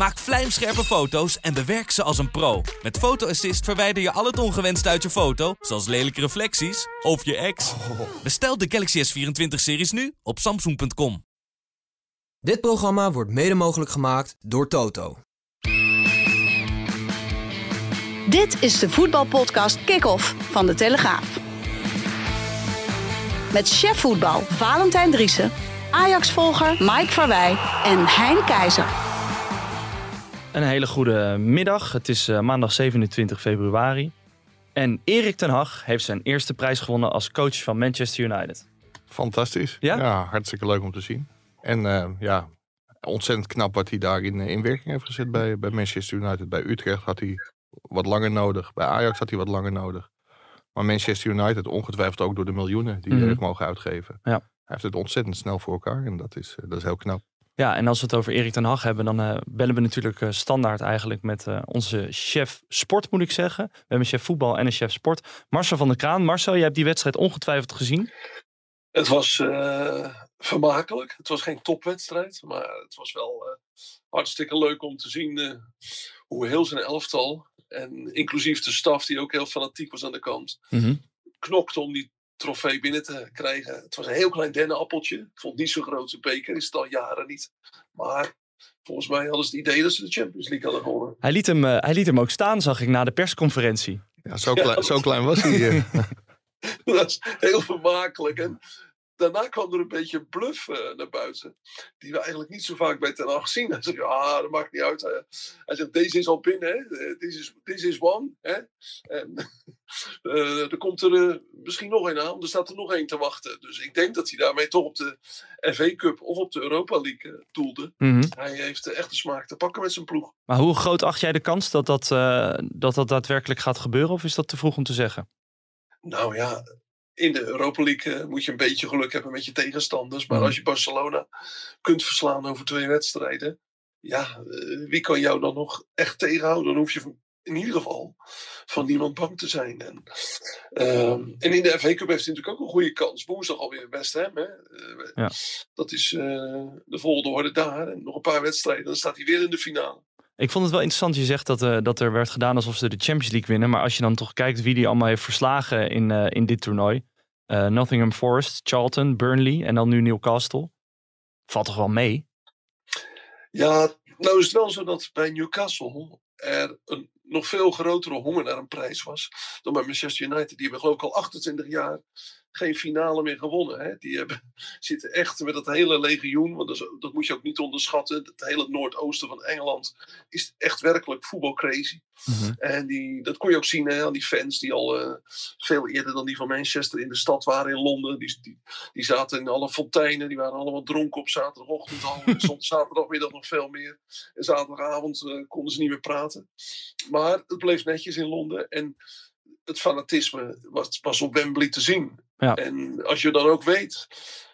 Maak vlijmscherpe foto's en bewerk ze als een pro. Met Photo Assist verwijder je al het ongewenst uit je foto, zoals lelijke reflecties of je ex. Bestel de Galaxy S24-series nu op samsung.com. Dit programma wordt mede mogelijk gemaakt door Toto. Dit is de voetbalpodcast Kick-Off van De Telegraaf. Met chef voetbal Valentijn Driessen, Ajax-volger Mike Verwij en Hein Keizer. Een hele goede middag. Het is eh, maandag 27 februari. En Erik ten Hag heeft zijn eerste prijs gewonnen als coach van Manchester United. Fantastisch. Ja? hartstikke leuk om te zien. En eh, ja, ontzettend knap wat hij daar in, in werking heeft gezet bij, bij Manchester United. Bij Utrecht had hij wat langer nodig. Bij Ajax had hij wat langer nodig. Maar Manchester United, ongetwijfeld ook door de miljoenen die hij Mhm. heeft mogen uitgeven. Ja. Hij heeft het ontzettend snel voor elkaar en dat is, eh, dat is heel knap. Ja, en als we het over Erik ten Hag hebben, dan eh, bellen we natuurlijk eh, standaard eigenlijk met eh, onze chef sport, moet ik zeggen. We hebben een chef voetbal en een chef sport. Marcel van der Kraan. Marcel, jij hebt die wedstrijd ongetwijfeld gezien. Het was vermakelijk. Het was geen topwedstrijd, maar het was wel hartstikke leuk om te zien hoe heel zijn elftal, en inclusief de staf die ook heel fanatiek was aan de kant, knokte om die trofee binnen te krijgen. Het was een heel klein dennenappeltje. Ik vond het niet zo groot. Een beker is het al jaren niet. Maar volgens mij hadden ze het idee dat ze de Champions League hadden gewonnen. Hij liet hem, eh, hij liet hem ook staan, zag ik, na de persconferentie. Ja, zo, Ja, klein, dat- zo klein was hij. eh. Dat is heel vermakelijk. En daarna kwam er een beetje bluff eh, naar buiten. Die we eigenlijk niet zo vaak bij Ten Hag zien. Hij zegt, ja, dat maakt niet uit. Hij, hij zegt, deze is al binnen. hè. Eh, This is, this is one. Hè? En eh, er komt er misschien nog een aan. Er staat er nog één te wachten. Dus ik denk dat hij daarmee toch op de FA Cup of op de Europa League doelde. Mhm. Hij heeft echt de smaak te pakken met zijn ploeg. Maar hoe groot acht jij de kans dat dat, dat dat daadwerkelijk gaat gebeuren? Of is dat te vroeg om te zeggen? Nou ja, in de Europa League eh, moet je een beetje geluk hebben met je tegenstanders. Maar Mhm. als je Barcelona kunt verslaan over twee wedstrijden. Ja, eh, wie kan jou dan nog echt tegenhouden? Dan hoef je in ieder geval van niemand bang te zijn. En, ehm, en in de FA Cup heeft hij natuurlijk ook een goede kans. Woensdag alweer West Ham. Hè? Eh, Ja. Dat is de volgende orde daar. En nog een paar wedstrijden. Dan staat hij weer in de finale. Ik vond het wel interessant. Je zegt dat, dat er werd gedaan alsof ze de Champions League winnen. Maar als je dan toch kijkt wie die allemaal heeft verslagen in, in dit toernooi. Eh, Nottingham Forest, Charlton, Burnley en dan nu Newcastle. Valt toch wel mee? Ja, nou is het wel zo dat bij Newcastle er een nog veel grotere honger naar een prijs was dan bij Manchester United. Die hebben geloof ik al 28 jaar geen finale meer gewonnen. Hè? Die hebben, zitten echt met dat hele legioen, want dat, is- dat moet je ook niet onderschatten. Het hele noordoosten van Engeland is echt werkelijk voetbalcrazy. En die, dat kon je ook zien hè, aan die fans die al eh, veel eerder dan die van Manchester in de stad waren in Londen. Die, die, die zaten in alle fonteinen, die waren allemaal dronken op zaterdagochtend al. Er stond zaterdagmiddag nog veel meer. En zaterdagavond eh, konden ze niet meer praten. Maar het bleef netjes in Londen. En het fanatisme was, was op Wembley te zien. Ja. En als je dan ook weet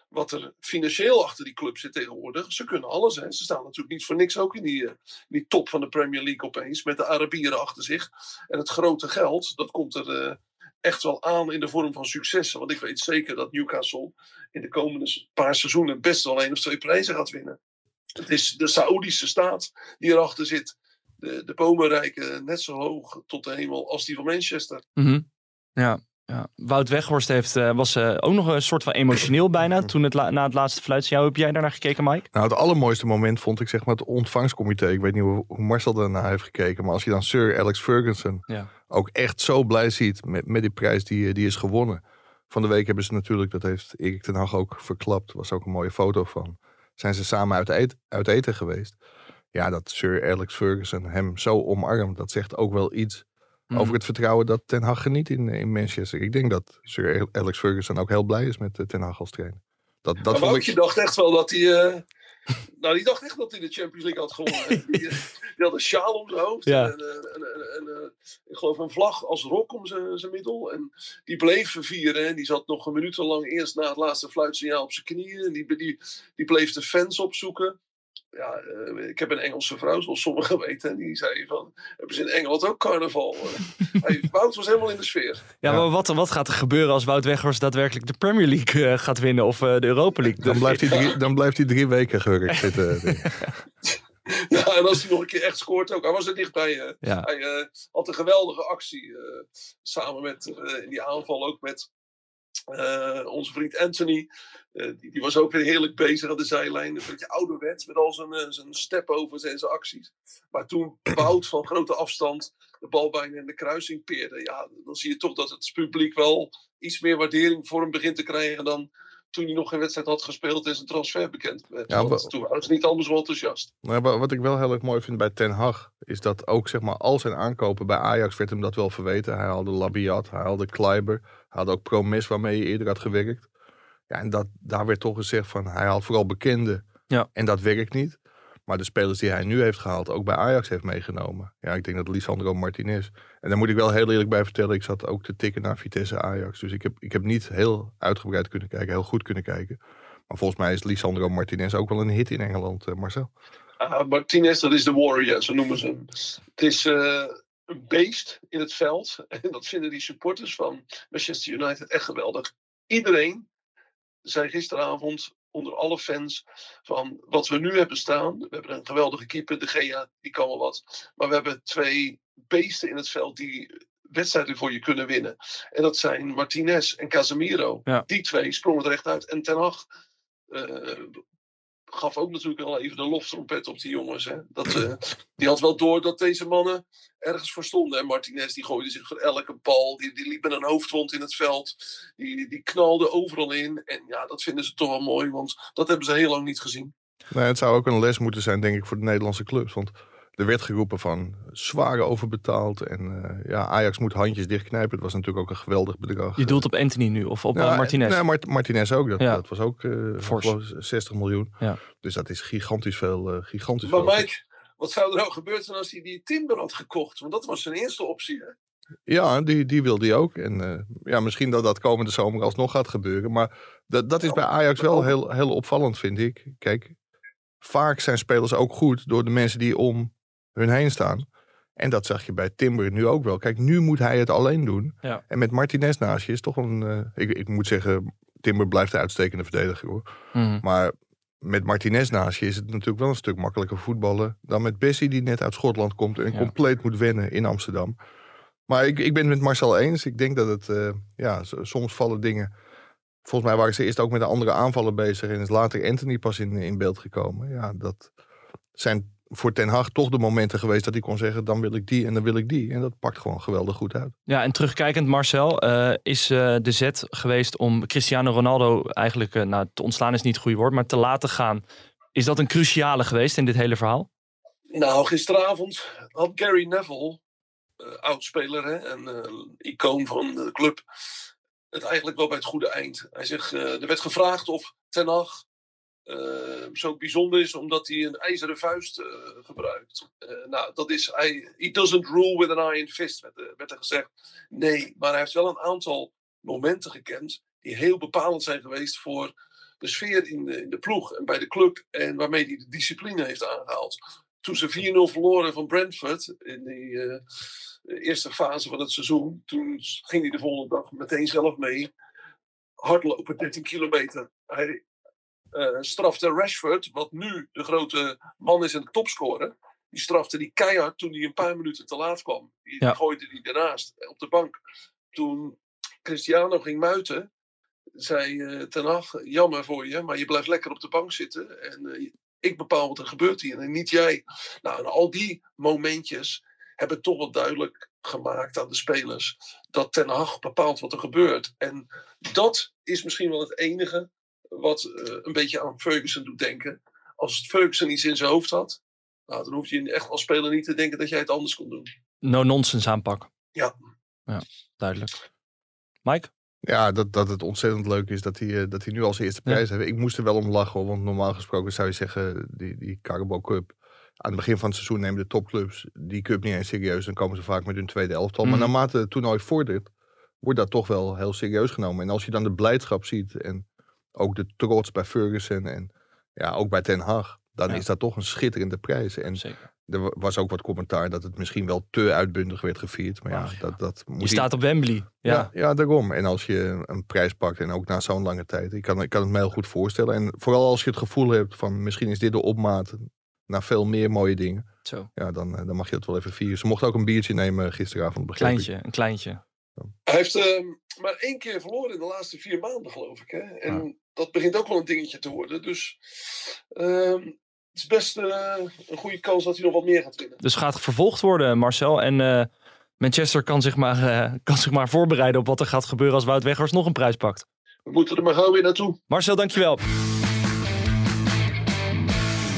wat er financieel achter die club zit tegenwoordig. Ze kunnen alles. Hè. Ze staan natuurlijk niet voor niks ook in die, eh, die top van de Premier League opeens. Met de Arabieren achter zich. En het grote geld, dat komt er eh, echt wel aan in de vorm van successen. Want ik weet zeker dat Newcastle in de komende paar seizoenen best wel één of twee prijzen gaat winnen. Het is de Saoedische staat die erachter zit. De, de bomen reiken net zo hoog tot de hemel als die van Manchester. Mhm. Ja, ja. Wout Weghorst heeft, eh, was eh, ook nog een soort van emotioneel bijna toen het na het laatste fluitsignaal. Heb jij daarnaar gekeken, Mike? Nou, het allermooiste moment vond ik zeg maar het ontvangstcomité. Ik weet niet hoe, hoe Marcel daarna heeft gekeken. Maar als je dan Sir Alex Ferguson Ja. ook echt zo blij ziet met, met die prijs die, die is gewonnen. Van de week hebben ze natuurlijk, dat heeft Erik ten Hag ook verklapt. was ook een mooie foto van. Zijn ze samen uit, eet- uit eten geweest. Ja, dat Sir Alex Ferguson hem zo omarmt. Dat zegt ook wel iets Mhm. over het vertrouwen dat Ten Hag geniet in, in Manchester. Ik denk dat Sir Alex Ferguson ook heel blij is met eh, Ten Hag als trainer. Dat, dat maar ik... dacht echt wel dat hij, eh, nou, die dacht echt dat hij de Champions League had gewonnen. die, die, had een sjaal om zijn hoofd. Ja. En, en, en, en, ik geloof een vlag als rok om zijn, zijn middel. En die bleef vieren. En die zat nog een minuut lang eerst na het laatste fluitsignaal op zijn knieën. En die, die, die bleef de fans opzoeken ja, uh, ik heb een Engelse vrouw, zoals sommigen weten. En die zei van, hebben ze in Engeland ook carnaval? hey, Wout was helemaal in de sfeer. Ja, maar wat, wat gaat er gebeuren als Wout Weghorst daadwerkelijk de Premier League uh, gaat winnen? Of uh, de Europa League? Dan blijft hij drie, dan blijft hij drie weken gehurkt zitten. ja, en als hij nog een keer echt scoort ook. Hij was er dichtbij. Ja. Hij had een geweldige actie. samen met in die aanval ook met uh, onze vriend Anthony, uh, die, die, was ook weer heerlijk bezig aan de zijlijn. Een beetje ouderwets met al zijn, uh, zijn stepovers en zijn acties. Maar toen Wout van grote afstand de bal bijna in de kruising peerde. Ja, dan zie je toch dat het publiek wel iets meer waardering voor hem begint te krijgen dan toen hij nog geen wedstrijd had gespeeld en zijn transfer bekend werd. Ja, Want toen waren ze niet anders wel enthousiast. Maar wat ik wel heel erg mooi vind bij Ten Hag, is dat ook zeg maar al zijn aankopen bij Ajax werd hem dat wel verweten. Hij haalde Labiat, hij haalde Kleiber, hij had ook Promes waarmee hij eerder had gewerkt. Ja, en dat, daar werd toch gezegd van hij haalt vooral bekende ja. en dat werkt niet. Maar de spelers die hij nu heeft gehaald, ook bij Ajax heeft meegenomen. Ja, ik denk dat Lisandro Martinez. En daar moet ik wel heel eerlijk bij vertellen. Ik zat ook te tikken naar Vitesse Ajax. Dus ik heb, ik heb niet heel uitgebreid kunnen kijken, heel goed kunnen kijken. Maar volgens mij is Lisandro Martinez ook wel een hit in Engeland, uh, Marcel. Uh, Martinez, dat is de warrior, zo noemen ze hem. Het is uh, een beest in het veld. En dat vinden die supporters van Manchester United echt geweldig. Iedereen zei gisteravond onder alle fans van wat we nu hebben staan. We hebben een geweldige keeper, de Gea, die kan wel wat. Maar we hebben twee beesten in het veld die wedstrijden voor je kunnen winnen. En dat zijn Martinez en Casemiro. Ja. Die twee sprongen er echt uit. En Ten Hag uh, gaf ook natuurlijk wel even de loftrompet op die jongens. Hè. Dat, uh, die had wel door dat deze mannen ergens voor stonden. En Martinez die gooide zich voor elke bal. Die, die liep met een hoofdwond in het veld. Die, die knalde overal in. En ja, dat vinden ze toch wel mooi. Want dat hebben ze heel lang niet gezien. Nee, het zou ook een les moeten zijn, denk ik, voor de Nederlandse clubs. Want er werd geroepen van zwaar overbetaald. En uh, ja, Ajax moet handjes dichtknijpen. Het was natuurlijk ook een geweldig bedrag. Je doelt op Anthony nu of op ja, Martinez? Nee, Mart Martinez ook. Dat, ja. dat was ook uh, 60 miljoen. Ja. Dus dat is gigantisch veel. Uh, gigantisch maar veel. Mike, wat zou er nou gebeurd zijn als hij die Timber had gekocht? Want dat was zijn eerste optie. Hè? Ja, die, die wil hij ook. En uh, ja, misschien dat dat komende zomer alsnog gaat gebeuren. Maar dat, dat is bij Ajax wel heel, heel opvallend, vind ik. Kijk, vaak zijn spelers ook goed door de mensen die om hun heen staan. En dat zag je bij Timber nu ook wel. Kijk, nu moet hij het alleen doen. Ja. En met Martinez naast je is toch een... Uh, ik, ik moet zeggen, Timber blijft de uitstekende verdediger hoor. Mm. Maar met Martinez naast je is het natuurlijk wel een stuk makkelijker voetballen... dan met Bessie die net uit Schotland komt en Ja. compleet moet wennen in Amsterdam. Maar ik, ik ben het met Marcel eens. Ik denk dat het... Uh, ja, soms vallen dingen... Volgens mij waren ze eerst ook met een andere aanvallen bezig... en is later Anthony pas in, in beeld gekomen. Ja, dat zijn voor Ten Hag toch de momenten geweest dat hij kon zeggen: dan wil ik die en dan wil ik die. En dat pakt gewoon geweldig goed uit. Ja, en terugkijkend, Marcel, uh, is uh, de zet geweest om Cristiano Ronaldo eigenlijk, uh, nou, te ontslaan is niet het goede woord, maar te laten gaan. Is dat een cruciale geweest in dit hele verhaal? Nou, gisteravond had Gary Neville, oudspeler hè, en icoon van de club, het eigenlijk wel bij het goede eind. Hij zegt: er werd gevraagd of Ten Hag uh, zo bijzonder is omdat hij een ijzeren vuist uh, gebruikt. Uh, nou, dat is, hij, he doesn't rule with an iron fist, werd, werd, er gezegd. Nee, maar hij heeft wel een aantal momenten gekend die heel bepalend zijn geweest voor de sfeer in de, in de ploeg en bij de club en waarmee hij de discipline heeft aangehaald. Toen ze 4-0 verloren van Brentford in die eerste fase van het seizoen, toen ging hij de volgende dag meteen zelf mee. Hardlopen 13 kilometer. Hij, uh, strafte Rashford, wat nu de grote man is en de topscorer. Die strafte die keihard toen hij een paar minuten te laat kwam. Die, Ja. die gooide die daarnaast op de bank. Toen Cristiano ging muiten, zei uh, Ten Hag, jammer voor je, maar je blijft lekker op de bank zitten. En uh, ik bepaal wat er gebeurt hier en niet jij. Nou, en al die momentjes hebben toch wel duidelijk gemaakt aan de spelers dat Ten Hag bepaalt wat er gebeurt. En dat is misschien wel het enige wat uh, een beetje aan Ferguson doet denken. Als Ferguson iets in zijn hoofd had, nou, dan hoef je echt als speler niet te denken dat jij het anders kon doen. No-nonsense aanpak. Ja. Ja, duidelijk. Mike? Ja, dat, dat het ontzettend leuk is dat hij, eh, dat hij nu als eerste Ja. prijs heeft. Ik moest er wel om lachen, hoor, want normaal gesproken zou je zeggen, die, die Carabao Cup. Aan het begin van het seizoen nemen de topclubs die cup niet eens serieus. Dan komen ze vaak met hun tweede elftal. Mhm. Maar naarmate het toernooi vordert, wordt dat toch wel heel serieus genomen. En als je dan de blijdschap ziet en ook de trots bij Ferguson en ja, ook bij Ten Hag. Dan Ja. is dat toch een schitterende prijs. En Zeker. er wa- was ook wat commentaar dat het misschien wel te uitbundig werd gevierd. Maar ja, Ach, ja. dat, dat moet Je staat op Wembley. Ja. ja. Ja, daarom. En als je een prijs pakt en ook na zo'n lange tijd. Ik kan, ik kan het me heel goed voorstellen. En vooral als je het gevoel hebt van misschien is dit de opmaat naar veel meer mooie dingen. Zo. Ja, dan, eh, dan mag je het wel even vieren. Ze mochten ook een biertje nemen gisteravond. ik. Kleintje, een kleintje. Hij heeft ehm, maar één keer verloren in de laatste vier maanden, geloof ik. Hè? En dat begint ook wel een dingetje te worden. Dus ehm, het is best eh, een goede kans dat hij nog wat meer gaat winnen. Dus gaat vervolgd worden, Marcel. En eh, Manchester kan zich, maar, eh, kan zich maar voorbereiden op wat er gaat gebeuren als Wout Weghorst nog een prijs pakt. We moeten er maar gauw weer naartoe. Marcel, dankjewel.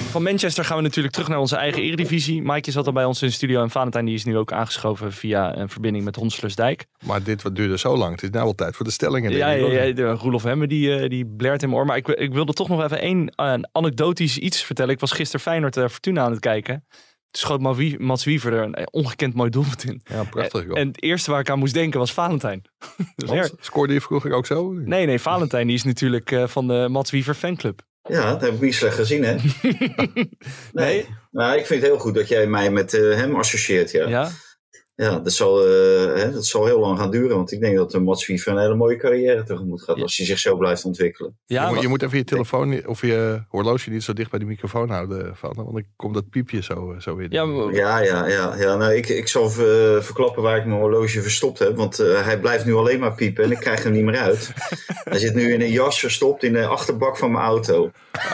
Van Manchester gaan we natuurlijk terug naar onze eigen eredivisie. Maaike zat al bij ons in de studio en Valentijn die is nu ook aangeschoven via een verbinding met Honslersdijk. Maar dit wat duurde zo lang. Het is nou wel tijd voor de stellingen. Ja, ja, ja, Roelof Hemme die, eh, die blert in mijn oor. Maar ik, ik wilde toch nog even één eh, anekdotisch iets vertellen. Ik was gisteren Feyenoord eh, Fortuna aan het kijken. Toen schoot Mats Wiever er een ongekend mooi doelpunt in. Ja, prachtig. En het eerste waar ik aan moest denken was Valentijn. Want, Scoorde je vroeger ook zo? Nee, nee, Valentijn die is natuurlijk van de Mats Wiever fanclub. Ja, dat heb ik niet slecht gezien, hè? Nee? Nee. Nou, ik vind het heel goed dat jij mij met eh, hem associeert, ja. Ja? Ja, dat zal, eh, hè, dat zal heel lang gaan duren, want ik denk dat de Mats Wiever een hele mooie carrière tegemoet gaat Ja. als hij zich zo blijft ontwikkelen. Ja, je, moet, je moet even je telefoon of je horloge niet zo dicht bij de microfoon houden, Van, want dan komt dat piepje zo, eh, zo weer. ja, maar- Ja, ja, ja. ja nou, ik, ik zal eh, verklappen waar ik mijn horloge verstopt heb, want eh, hij blijft nu alleen maar piepen en ik krijg hem niet meer uit. hij zit nu in een jas verstopt in de achterbak van mijn auto.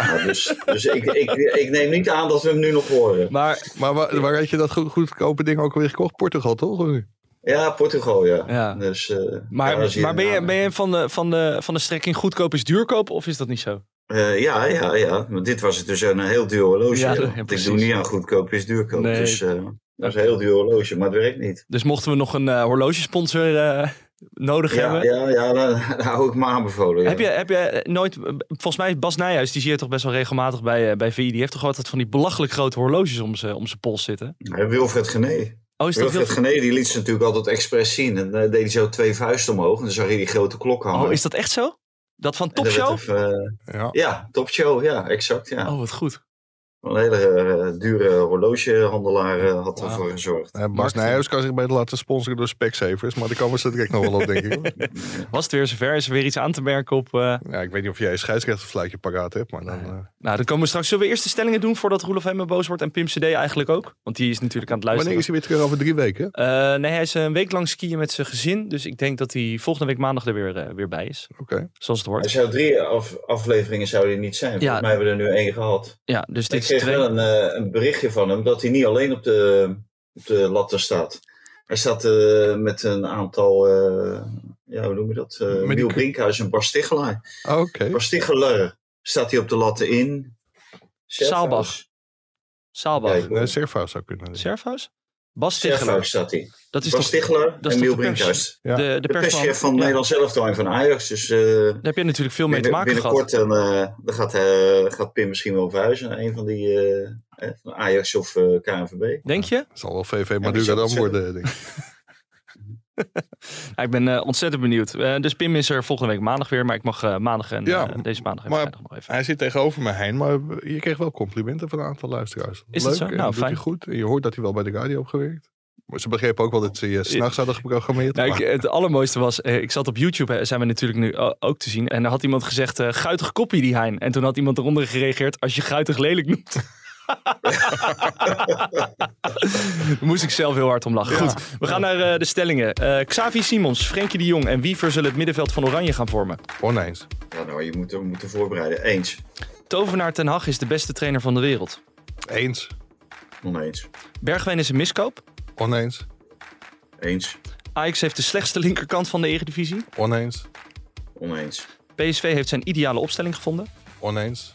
Nou, dus dus ik, ik, ik neem niet aan dat we hem nu nog horen. maar Maar waar, waar had je dat goed, goedkope ding ook alweer gekocht? Portugal, toch? Of niet? Ja, Portugal, ja. Ja. Dus, eh, Maar, ja, je- maar ben, je, ben je van de, van, de, van de strekking goedkoop is duurkoop of is dat niet zo? Eh, ja, ja, ja. Maar dit was het dus een heel duur horloge. Ja, Ja, ja, Want ik doe niet aan goedkoop is duurkoop. Nee. Dus eh, dat is een heel duur horloge, maar het werkt niet. Dus mochten we nog een eh, horlogesponsor eh, nodig Ja, hebben. ja, ja dan, dan hou ik me aanbevolen. Ja. Heb je, heb je nooit, volgens mij Bas Nijhuis, die zie je toch best wel regelmatig bij, eh, bij VI. Die heeft toch altijd van die belachelijk grote horloges om zijn om zijn pols zitten. Eh, Wilfred Gené. Oh, is dat Wilfred heel... Gené die liet ze natuurlijk altijd expres zien. En dan deed hij zo twee vuisten omhoog. En dan zag je die grote klok hangen. Oh, is dat echt zo? Dat van Topshow? even, eh, Ja. ja, topshow. Ja, exact. Ja. Oh, wat goed. Een hele eh, dure horlogehandelaar eh, had ervoor gezorgd. Eh, Bas. Nijhuis kan zich beter laten sponsoren door Specsavers. Maar daar komen ze direct nog wel op, denk ik. hoor. Was het weer zover? Is er weer iets aan te merken op... eh, Ja, ik weet niet of jij een scheidsrechtersfluitje paraat hebt. Maar dan, Nou, dan komen we straks. Zullen we eerst de stellingen doen voordat Roelof Hemme boos wordt en Pim CD eigenlijk ook? Want die is natuurlijk aan het luisteren. wanneer is hij weer terug over drie weken? Eh, nee, hij is een week lang skiën met zijn gezin. Dus ik denk dat hij volgende week maandag er weer, weer bij is. Oké. Zoals het Er hoort. zou drie af- afleveringen zouden er niet zijn. Volgens Ja. mij hebben we er nu één gehad. Ja, dus dit kreeg twee. wel een, eh, een berichtje van hem dat hij niet alleen op de, op de latten staat. Hij staat eh, met een aantal, eh, ja, hoe noem je dat? Uh, Miel Brinkhuis en Bas Stichelaar. Oké. Bas Stichelaar staat hij op de latten in. Saalbach. Saalbach. Ja, Nee, Servaus zou kunnen. Servaus? Bas Tichelaar. Staat hij. Dat is Bas is en Miel de pers? Brinkhuis. Ja. de, de, De perschef van Ja. Nederland zelf en van Ajax. Dus eh, Daar heb je natuurlijk veel mee te maken gehad. binnenkort dan, eh, dan gaat, eh, gaat Pim misschien wel verhuizen naar een van die van Ajax of eh, KNVB. Denk je? zal wel VV Madura zou dan worden, denk ik. Ja, ik ben eh, ontzettend benieuwd. Eh, dus Pim is er volgende week maandag weer. Maar ik mag eh, maandag en Ja, deze maandag en maar- nog even. Hij zit tegenover me heen, maar je kreeg wel complimenten van een aantal luisteraars. Is dat Leuk, zo? en Nou, fijn. hij goed. En je hoort dat hij wel bij de radio heeft gewerkt. Maar ze begrepen ook wel dat ze je s'nachts hadden geprogrammeerd. Nou, ik, het allermooiste was, ik zat op YouTube, zijn we natuurlijk nu ook te zien. En daar had iemand gezegd, guitig koppie die Hein. En toen had iemand eronder gereageerd, als je guitig lelijk noemt. Daar moest ik zelf heel hard om lachen. Goed, we gaan naar eh, de stellingen. Eh, Xavi Simons, Frenkie de Jong en Wiever zullen het middenveld van Oranje gaan vormen. Oneens. Ja, nou, je moet er moeten voorbereiden. Eens. Tovenaar Ten Hag is de beste trainer van de wereld. Eens. Oneens. Bergwijn is een miskoop. Oneens. Eens. Ajax heeft de slechtste linkerkant van de Eredivisie. Oneens. Oneens. PSV heeft zijn ideale opstelling gevonden. Oneens.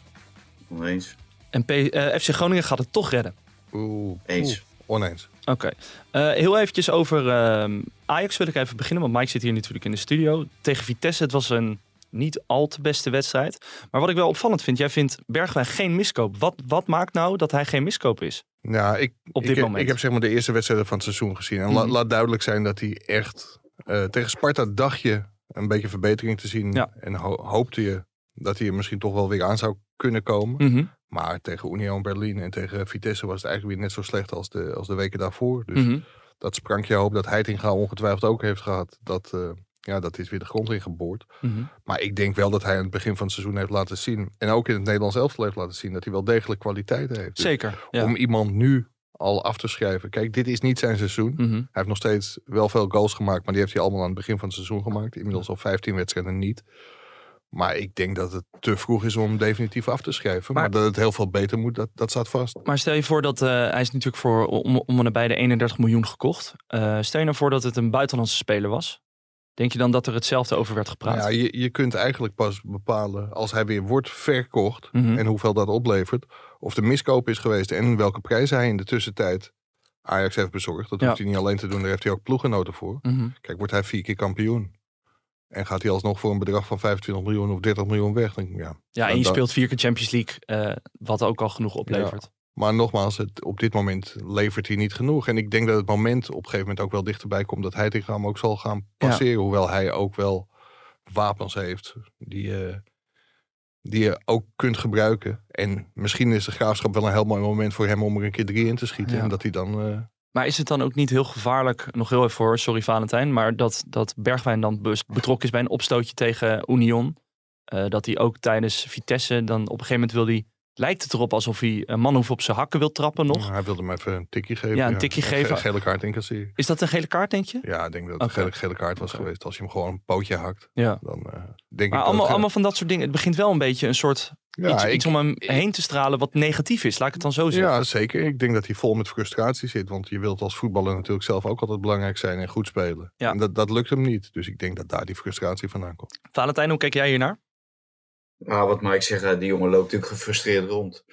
Oneens. En P- eh, FC Groningen gaat het toch redden. Oeh. Eens. Oeh. Oneens. Oké. Eh, heel eventjes over ehm, Ajax wil ik even beginnen. Want Mike zit hier natuurlijk in de studio. Tegen Vitesse, het was een niet al te beste wedstrijd. Maar wat ik wel opvallend vind, jij vindt Bergwijn geen miskoop. Wat, wat maakt nou dat hij geen miskoop is? Ja, ik, Op dit ik, heb- moment. ik heb zeg maar de eerste wedstrijden van het seizoen gezien. En la- Mhm. laat duidelijk zijn dat hij echt... eh, tegen Sparta dacht je een beetje verbetering te zien. Ja. En ho- hoopte je dat hij er misschien toch wel weer aan zou kunnen komen. Mhm. Maar tegen Union Berlin en tegen Vitesse was het eigenlijk weer net zo slecht als de, als de weken daarvoor. Dus Mhm. dat sprankje hoop dat Heitinga ongetwijfeld ook heeft gehad. Dat, eh, ja, dat is weer de grond in geboord. Mhm. Maar ik denk wel dat hij aan het begin van het seizoen heeft laten zien. En ook in het Nederlands elftal heeft laten zien dat hij wel degelijk kwaliteiten heeft. Dus Zeker. Ja. Om iemand nu al af te schrijven. Kijk, dit is niet zijn seizoen. Mhm. Hij heeft nog steeds wel veel goals gemaakt. Maar die heeft hij allemaal aan het begin van het seizoen gemaakt. Inmiddels al 15 wedstrijden niet. Maar ik denk dat het te vroeg is om definitief af te schrijven. Maar, Maar- dat het heel veel beter moet, dat, dat staat vast. Maar stel je voor dat eh, hij is natuurlijk voor om, om en nabij de 31 miljoen gekocht. Eh, stel je nou voor dat het een buitenlandse speler was. Denk je dan dat er hetzelfde over werd gepraat? Ja, je, je kunt eigenlijk pas bepalen als hij weer wordt verkocht. Mhm. En hoeveel dat oplevert. Of de miskoop is geweest en welke prijs hij in de tussentijd Ajax heeft bezorgd. Dat Ja. hoeft hij niet alleen te doen, daar heeft hij ook ploeggenoten voor. Mhm. Kijk, wordt hij vier keer kampioen. En gaat hij alsnog voor een bedrag van 25 miljoen of 30 miljoen weg. Dan, ja. Ja, en je dan- speelt vier keer Champions League, eh, wat ook al genoeg oplevert. Maar nogmaals, het, op dit moment levert hij niet genoeg. En ik denk dat het moment op een gegeven moment ook wel dichterbij komt dat hij tegen hem ook zal gaan passeren. Hoewel hij ook wel wapens heeft die, eh, die je ook kunt gebruiken. En misschien is de graafschap wel een heel mooi moment voor hem om er een keer drie in te schieten. Ja. En dat hij dan. eh, Maar is het dan ook niet heel gevaarlijk, nog heel even voor, sorry Valentijn, maar dat, dat Bergwijn dan betrokken is bij een opstootje tegen Union. Eh, dat hij ook tijdens Vitesse dan op een gegeven moment wil hij, lijkt het erop alsof hij een man hoeft op zijn hakken wil trappen nog. hij wilde hem even een tikje geven. Ja, een tikje geven. ge- gele kaart incasseren. Is dat een gele kaart, denk je? Ja, ik denk dat het een gele, gele kaart was geweest. Als je hem gewoon een pootje hakt, Ja. dan eh, denk ik Maar dat allemaal, het- allemaal van dat soort dingen. Het begint wel een beetje een soort Ja, iets, ik- iets om hem heen te stralen wat negatief is. Laat ik het dan zo zeggen. Ja, zeker. Ik denk dat hij vol met frustratie zit. Want je wilt als voetballer natuurlijk zelf ook altijd belangrijk zijn en goed spelen. Ja. En dat, dat lukt hem niet. Dus ik denk dat daar die frustratie vandaan komt. Valentijn, hoe kijk jij hiernaar? Maar wat Mike zegt, die jongen loopt natuurlijk gefrustreerd rond.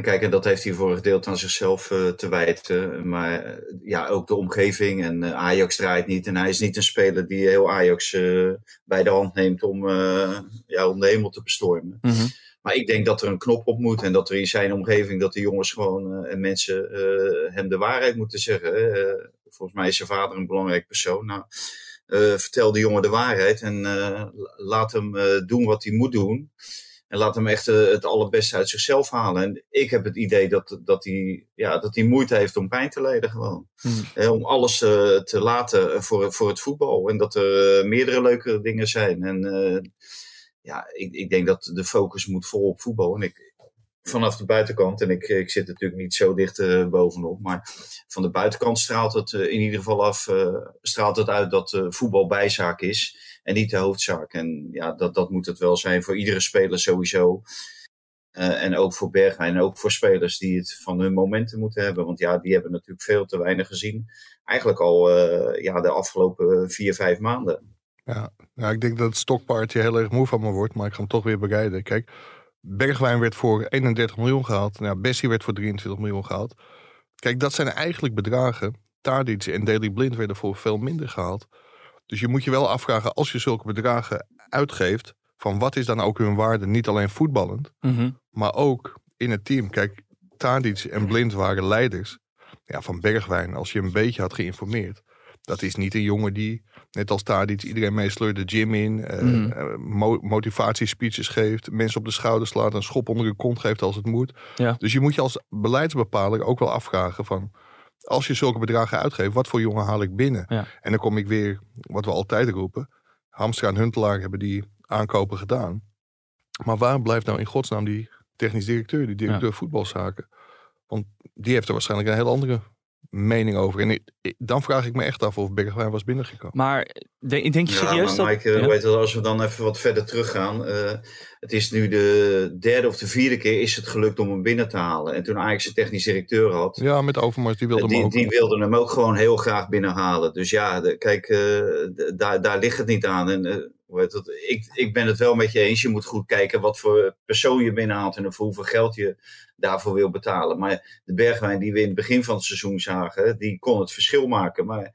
Kijk, en dat heeft hij voor een gedeelte aan zichzelf eh, te wijten. Maar eh, ja, ook de omgeving. En eh, Ajax draait niet. En hij is niet een speler die heel Ajax bij de hand neemt om, ja, om de hemel te bestormen. Maar ik denk dat er een knop op moet. En dat er in zijn omgeving, dat de jongens gewoon en mensen hem de waarheid moeten zeggen. volgens mij is zijn vader een belangrijk persoon. Nou, vertel de jongen de waarheid en eh, laat hem eh, doen wat hij moet doen. En laat hem echt eh, het allerbeste uit zichzelf halen. En ik heb het idee dat, dat, hij, ja, dat hij moeite heeft om pijn te lijden gewoon. Eh, om alles eh, te laten voor, voor het voetbal. En dat er eh, meerdere leuke dingen zijn. En eh, ja, ik, ik denk dat de focus moet vol op voetbal. En ik, vanaf de buitenkant, en ik, ik zit natuurlijk niet zo dicht eh, bovenop, maar van de buitenkant straalt het eh, in ieder geval af, eh, straalt het uit dat voetbal bijzaak is en niet de hoofdzaak. En ja, dat, dat moet het wel zijn voor iedere speler sowieso. En ook voor Bergwijn en ook voor spelers die het van hun momenten moeten hebben. Want ja, die hebben natuurlijk veel te weinig gezien. Eigenlijk al ja, de afgelopen vier, vijf maanden. Ja, nou, ik denk dat het stokpaardje heel erg moe van me wordt. Maar ik ga hem toch weer bereiden. Kijk, Bergwijn werd voor 31 miljoen gehaald. Nou, Bessie werd voor 23 miljoen gehaald. Kijk, dat zijn eigenlijk bedragen. Tadic en Daily Blind werden voor veel minder gehaald. Dus je moet je wel afvragen, als je zulke bedragen uitgeeft, van wat is dan ook hun waarde, niet alleen voetballend, Mhm. maar ook in het team. Kijk, Tadic en Blind waren leiders ja, van Bergwijn, als je een beetje had geïnformeerd. Dat is niet een jongen die, net als Tadic, iedereen meesleurt de gym in, mo- motivatiespeeches geeft, mensen op de schouder slaat, een schop onder hun kont geeft als het moet. Ja. Dus je moet je als beleidsbepaler ook wel afvragen van, als je zulke bedragen uitgeeft, wat voor jongen haal ik binnen? Ja. En dan kom ik weer, wat we altijd roepen, Hamstra en Huntelaar hebben die aankopen gedaan. Maar waar blijft nou in godsnaam die technisch directeur, die directeur voetbalzaken? Want die heeft er waarschijnlijk een heel andere mening over. En ik- ik- dan vraag ik me echt af of Bergwijn was binnengekomen. Maar denk, denk je Ja, serieus maar dat... Mike, eh, Ja? weet je wel, als we dan even wat verder teruggaan. eh, het is nu de derde of de vierde keer is het gelukt om hem binnen te halen. En toen Ajax een technisch directeur had, Ja, met Overmars, die wilde hem die, ook. die wilden hem ook gewoon heel graag binnenhalen. Dus ja, de- kijk, eh, daar, daar ligt het niet aan. En eh? Ik, ik ben het wel met je eens. Je moet goed kijken wat voor persoon je binnenhaalt en hoeveel geld je daarvoor wil betalen. Maar de bergwijn die we in het begin van het seizoen zagen, die kon het verschil maken. Maar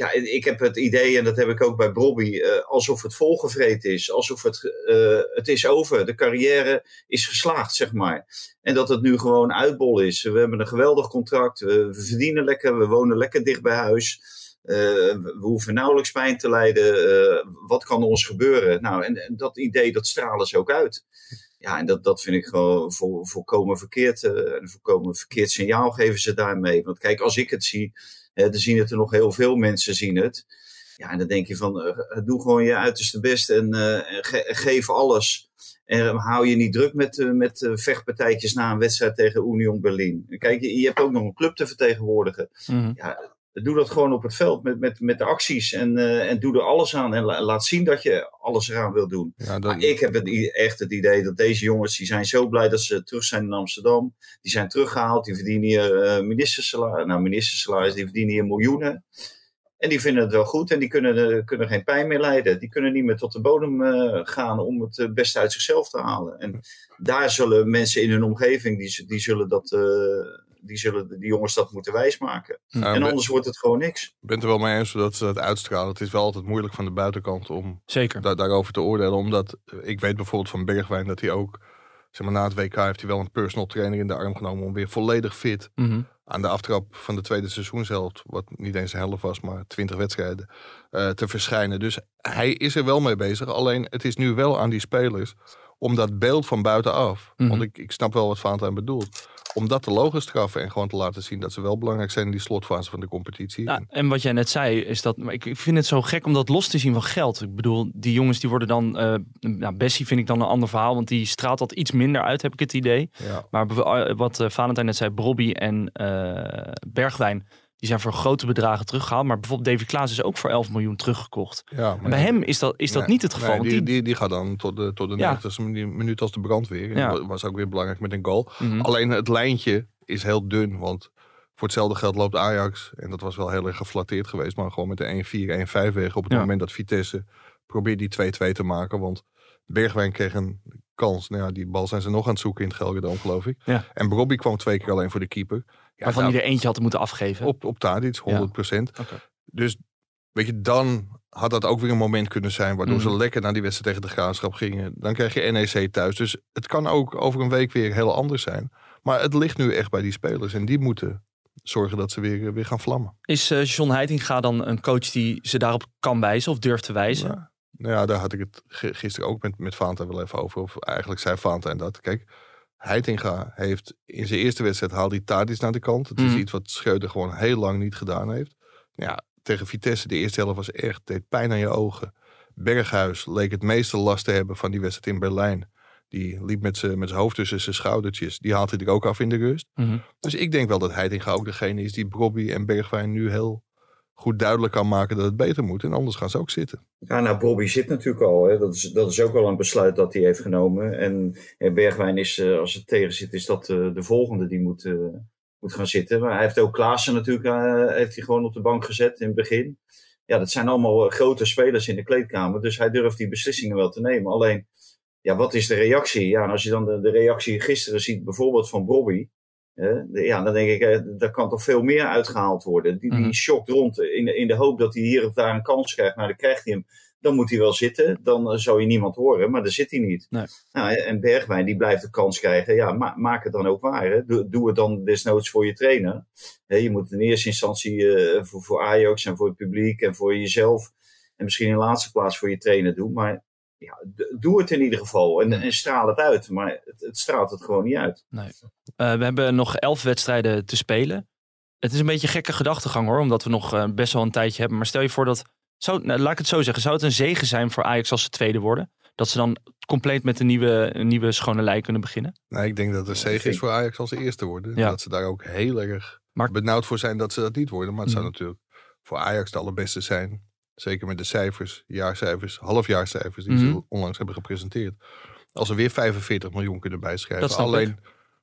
ja, ik heb het idee, en dat heb ik ook bij Bobby, uh, alsof het volgevreten is. Alsof het, uh, het is over. De carrière is geslaagd, zeg maar. En dat het nu gewoon uitbol is. We hebben een geweldig contract. We, we verdienen lekker. We wonen lekker dicht bij huis. Uh, we hoeven nauwelijks pijn te lijden. wat kan ons gebeuren? Nou, en, en, dat idee, dat stralen ze ook uit. Ja, en dat, dat vind ik gewoon vol, volkomen verkeerd. een volkomen verkeerd signaal geven ze daarmee. Want kijk, als ik het zie er zien het er nog heel veel mensen zien het. Ja, en dan denk je van, uh, doe gewoon je uiterste best en uh, ge geef alles. En hou je niet druk met, met vechtpartijtjes na een wedstrijd tegen Union Berlin. Kijk, je, je hebt ook nog een club te vertegenwoordigen. Mm -hmm. Ja, doe dat gewoon op het veld met, met, met de acties. En, uh, en doe er alles aan. En la, laat zien dat je alles eraan wil doen. Ja, dat... Maar ik heb het, echt het idee dat deze jongens, die zijn zo blij dat ze terug zijn in Amsterdam. Die zijn teruggehaald. Die verdienen hier uh, ministersalaris. Nou, ministersalaris, die verdienen hier miljoenen. En die vinden het wel goed en die kunnen, kunnen geen pijn meer lijden. Die kunnen niet meer tot de bodem uh, gaan om het beste uit zichzelf te halen. En daar zullen mensen in hun omgeving, die, die zullen dat die zullen die jongens dat moeten wijsmaken. Ja, en anders wordt het gewoon niks. Ik ben het er wel mee eens dat ze dat uitstralen. Het is wel altijd moeilijk van de buitenkant om Zeker. Da daarover te oordelen. Omdat ik weet bijvoorbeeld van Bergwijn dat hij ook, zeg maar na het WK heeft hij wel een personal trainer in de arm genomen om weer volledig fit mm -hmm. aan de aftrap van de tweede seizoenshelft, wat niet eens de helft was, maar twintig wedstrijden, uh, te verschijnen. Dus hij is er wel mee bezig. Alleen het is nu wel aan die spelers om dat beeld van buitenaf, mm -hmm. want ik, ik snap wel wat Valentijn bedoelt, om dat te logisch straffen en gewoon te laten zien dat ze wel belangrijk zijn in die slotfase van de competitie. Ja, en wat jij net zei, is dat maar ik, ik vind het zo gek om dat los te zien van geld. Ik bedoel, die jongens die worden dan, uh, nou, Bessie vind ik dan een ander verhaal, want die straalt dat iets minder uit, heb ik het idee. Ja. Maar wat uh, Valentijn net zei, Brobby en uh, Bergwijn, die zijn voor grote bedragen teruggehaald. Maar bijvoorbeeld Davy Klaas is ook voor 11 miljoen teruggekocht. Ja, en bij hem is dat, is dat nee, niet het geval. Nee, die, die, die gaat dan tot de, tot de Ja. 90ste minuut als de brandweer. Ja. Dat was ook weer belangrijk met een goal. Mhm. Alleen het lijntje is heel dun. Want voor hetzelfde geld loopt Ajax. En dat was wel heel erg geflatteerd geweest. Maar gewoon met de 1-4, 1-5 weg. Op het Ja. moment dat Vitesse probeert die 2-2 te maken. Want Bergwijn kreeg een kans. Nou ja, die bal zijn ze nog aan het zoeken in het Gelredome, geloof ik. Ja. En Bobby kwam twee keer alleen voor de keeper. Ja, Waarvan nou, hij er eentje had moeten afgeven. op, op Tadic, 100 Oké. Dus weet je, dan had dat ook weer een moment kunnen zijn... waardoor Mhm. ze lekker naar die wedstrijd tegen de Graafschap gingen. Dan krijg je NEC thuis. Dus het kan ook over een week weer heel anders zijn. Maar het ligt nu echt bij die spelers. En die moeten zorgen dat ze weer, weer gaan vlammen. Is eh, John Heitinga dan een coach die ze daarop kan wijzen of durft te wijzen? Ja. Nou ja, daar had ik het gi- gisteren ook met, met Fanta wel even over. Of eigenlijk zei Fanta en dat. Kijk, Heitinga heeft in zijn eerste wedstrijd haalde hij Tadic naar de kant. Het is Mhm. iets wat Schreuder gewoon heel lang niet gedaan heeft. Ja, tegen Vitesse, de eerste helft was echt, deed pijn aan je ogen. Berghuis leek het meeste last te hebben van die wedstrijd in Berlijn. Die liep met zijn met zijn hoofd tussen zijn schoudertjes. Die haalt hij er ook af in de rust. Mhm. Dus ik denk wel dat Heitinga ook degene is die Brobby en Bergwijn nu heel goed duidelijk kan maken dat het beter moet. En anders gaan ze ook zitten. Ja, nou, Bobby zit natuurlijk al. Hè. Dat, is, dat is ook wel een besluit dat hij heeft genomen. En eh, Bergwijn is, eh, als het tegen zit, is dat eh, de volgende die moet, moet gaan zitten. Maar hij heeft ook Klaassen natuurlijk heeft hij gewoon op de bank gezet in het begin. Ja, dat zijn allemaal grote spelers in de kleedkamer. Dus hij durft die beslissingen wel te nemen. Alleen, ja, wat is de reactie? Ja, en als je dan de, de reactie gisteren ziet, bijvoorbeeld van Bobby. De- ja, dan denk ik, eh, daar kan toch veel meer uitgehaald worden. Die, Mhm. die shokt rond in, de- in de hoop dat hij hier of daar een kans krijgt. Nou, dan krijgt hij hem. Dan moet hij wel zitten. Dan eh, zou je niemand horen, maar dan zit hij niet. Nee. Nou, en Bergwijn, die blijft de kans krijgen. Ja, ma- maak het dan ook waar. Hè. Doe, doe het dan desnoods voor je trainer. Hè, je moet in eerste instantie eh, voor, voor Ajax en voor het publiek en voor jezelf. En misschien in laatste plaats voor je trainer doen. Maar ja, doe het in ieder geval. En, en straal het uit. Maar het, het straalt het gewoon niet uit. Eh, we hebben nog elf wedstrijden te spelen. Het is een beetje een gekke gedachtegang hoor, omdat we nog eh, best wel een tijdje hebben. Maar stel je voor dat, zou, nou, laat ik het zo zeggen, zou het een zegen zijn voor Ajax als ze tweede worden? Dat ze dan compleet met een nieuwe, een nieuwe schone lei kunnen beginnen? Nee, ik denk dat het zege is voor Ajax als eerste worden. Ja. Dat ze daar ook heel erg Maar- benauwd voor zijn dat ze dat niet worden. Maar het zou Mhm. natuurlijk voor Ajax de allerbeste zijn. Zeker met de cijfers, jaarcijfers, halfjaarcijfers die Mhm. ze onlangs hebben gepresenteerd. Als ze weer 45 miljoen kunnen bijschrijven. Alleen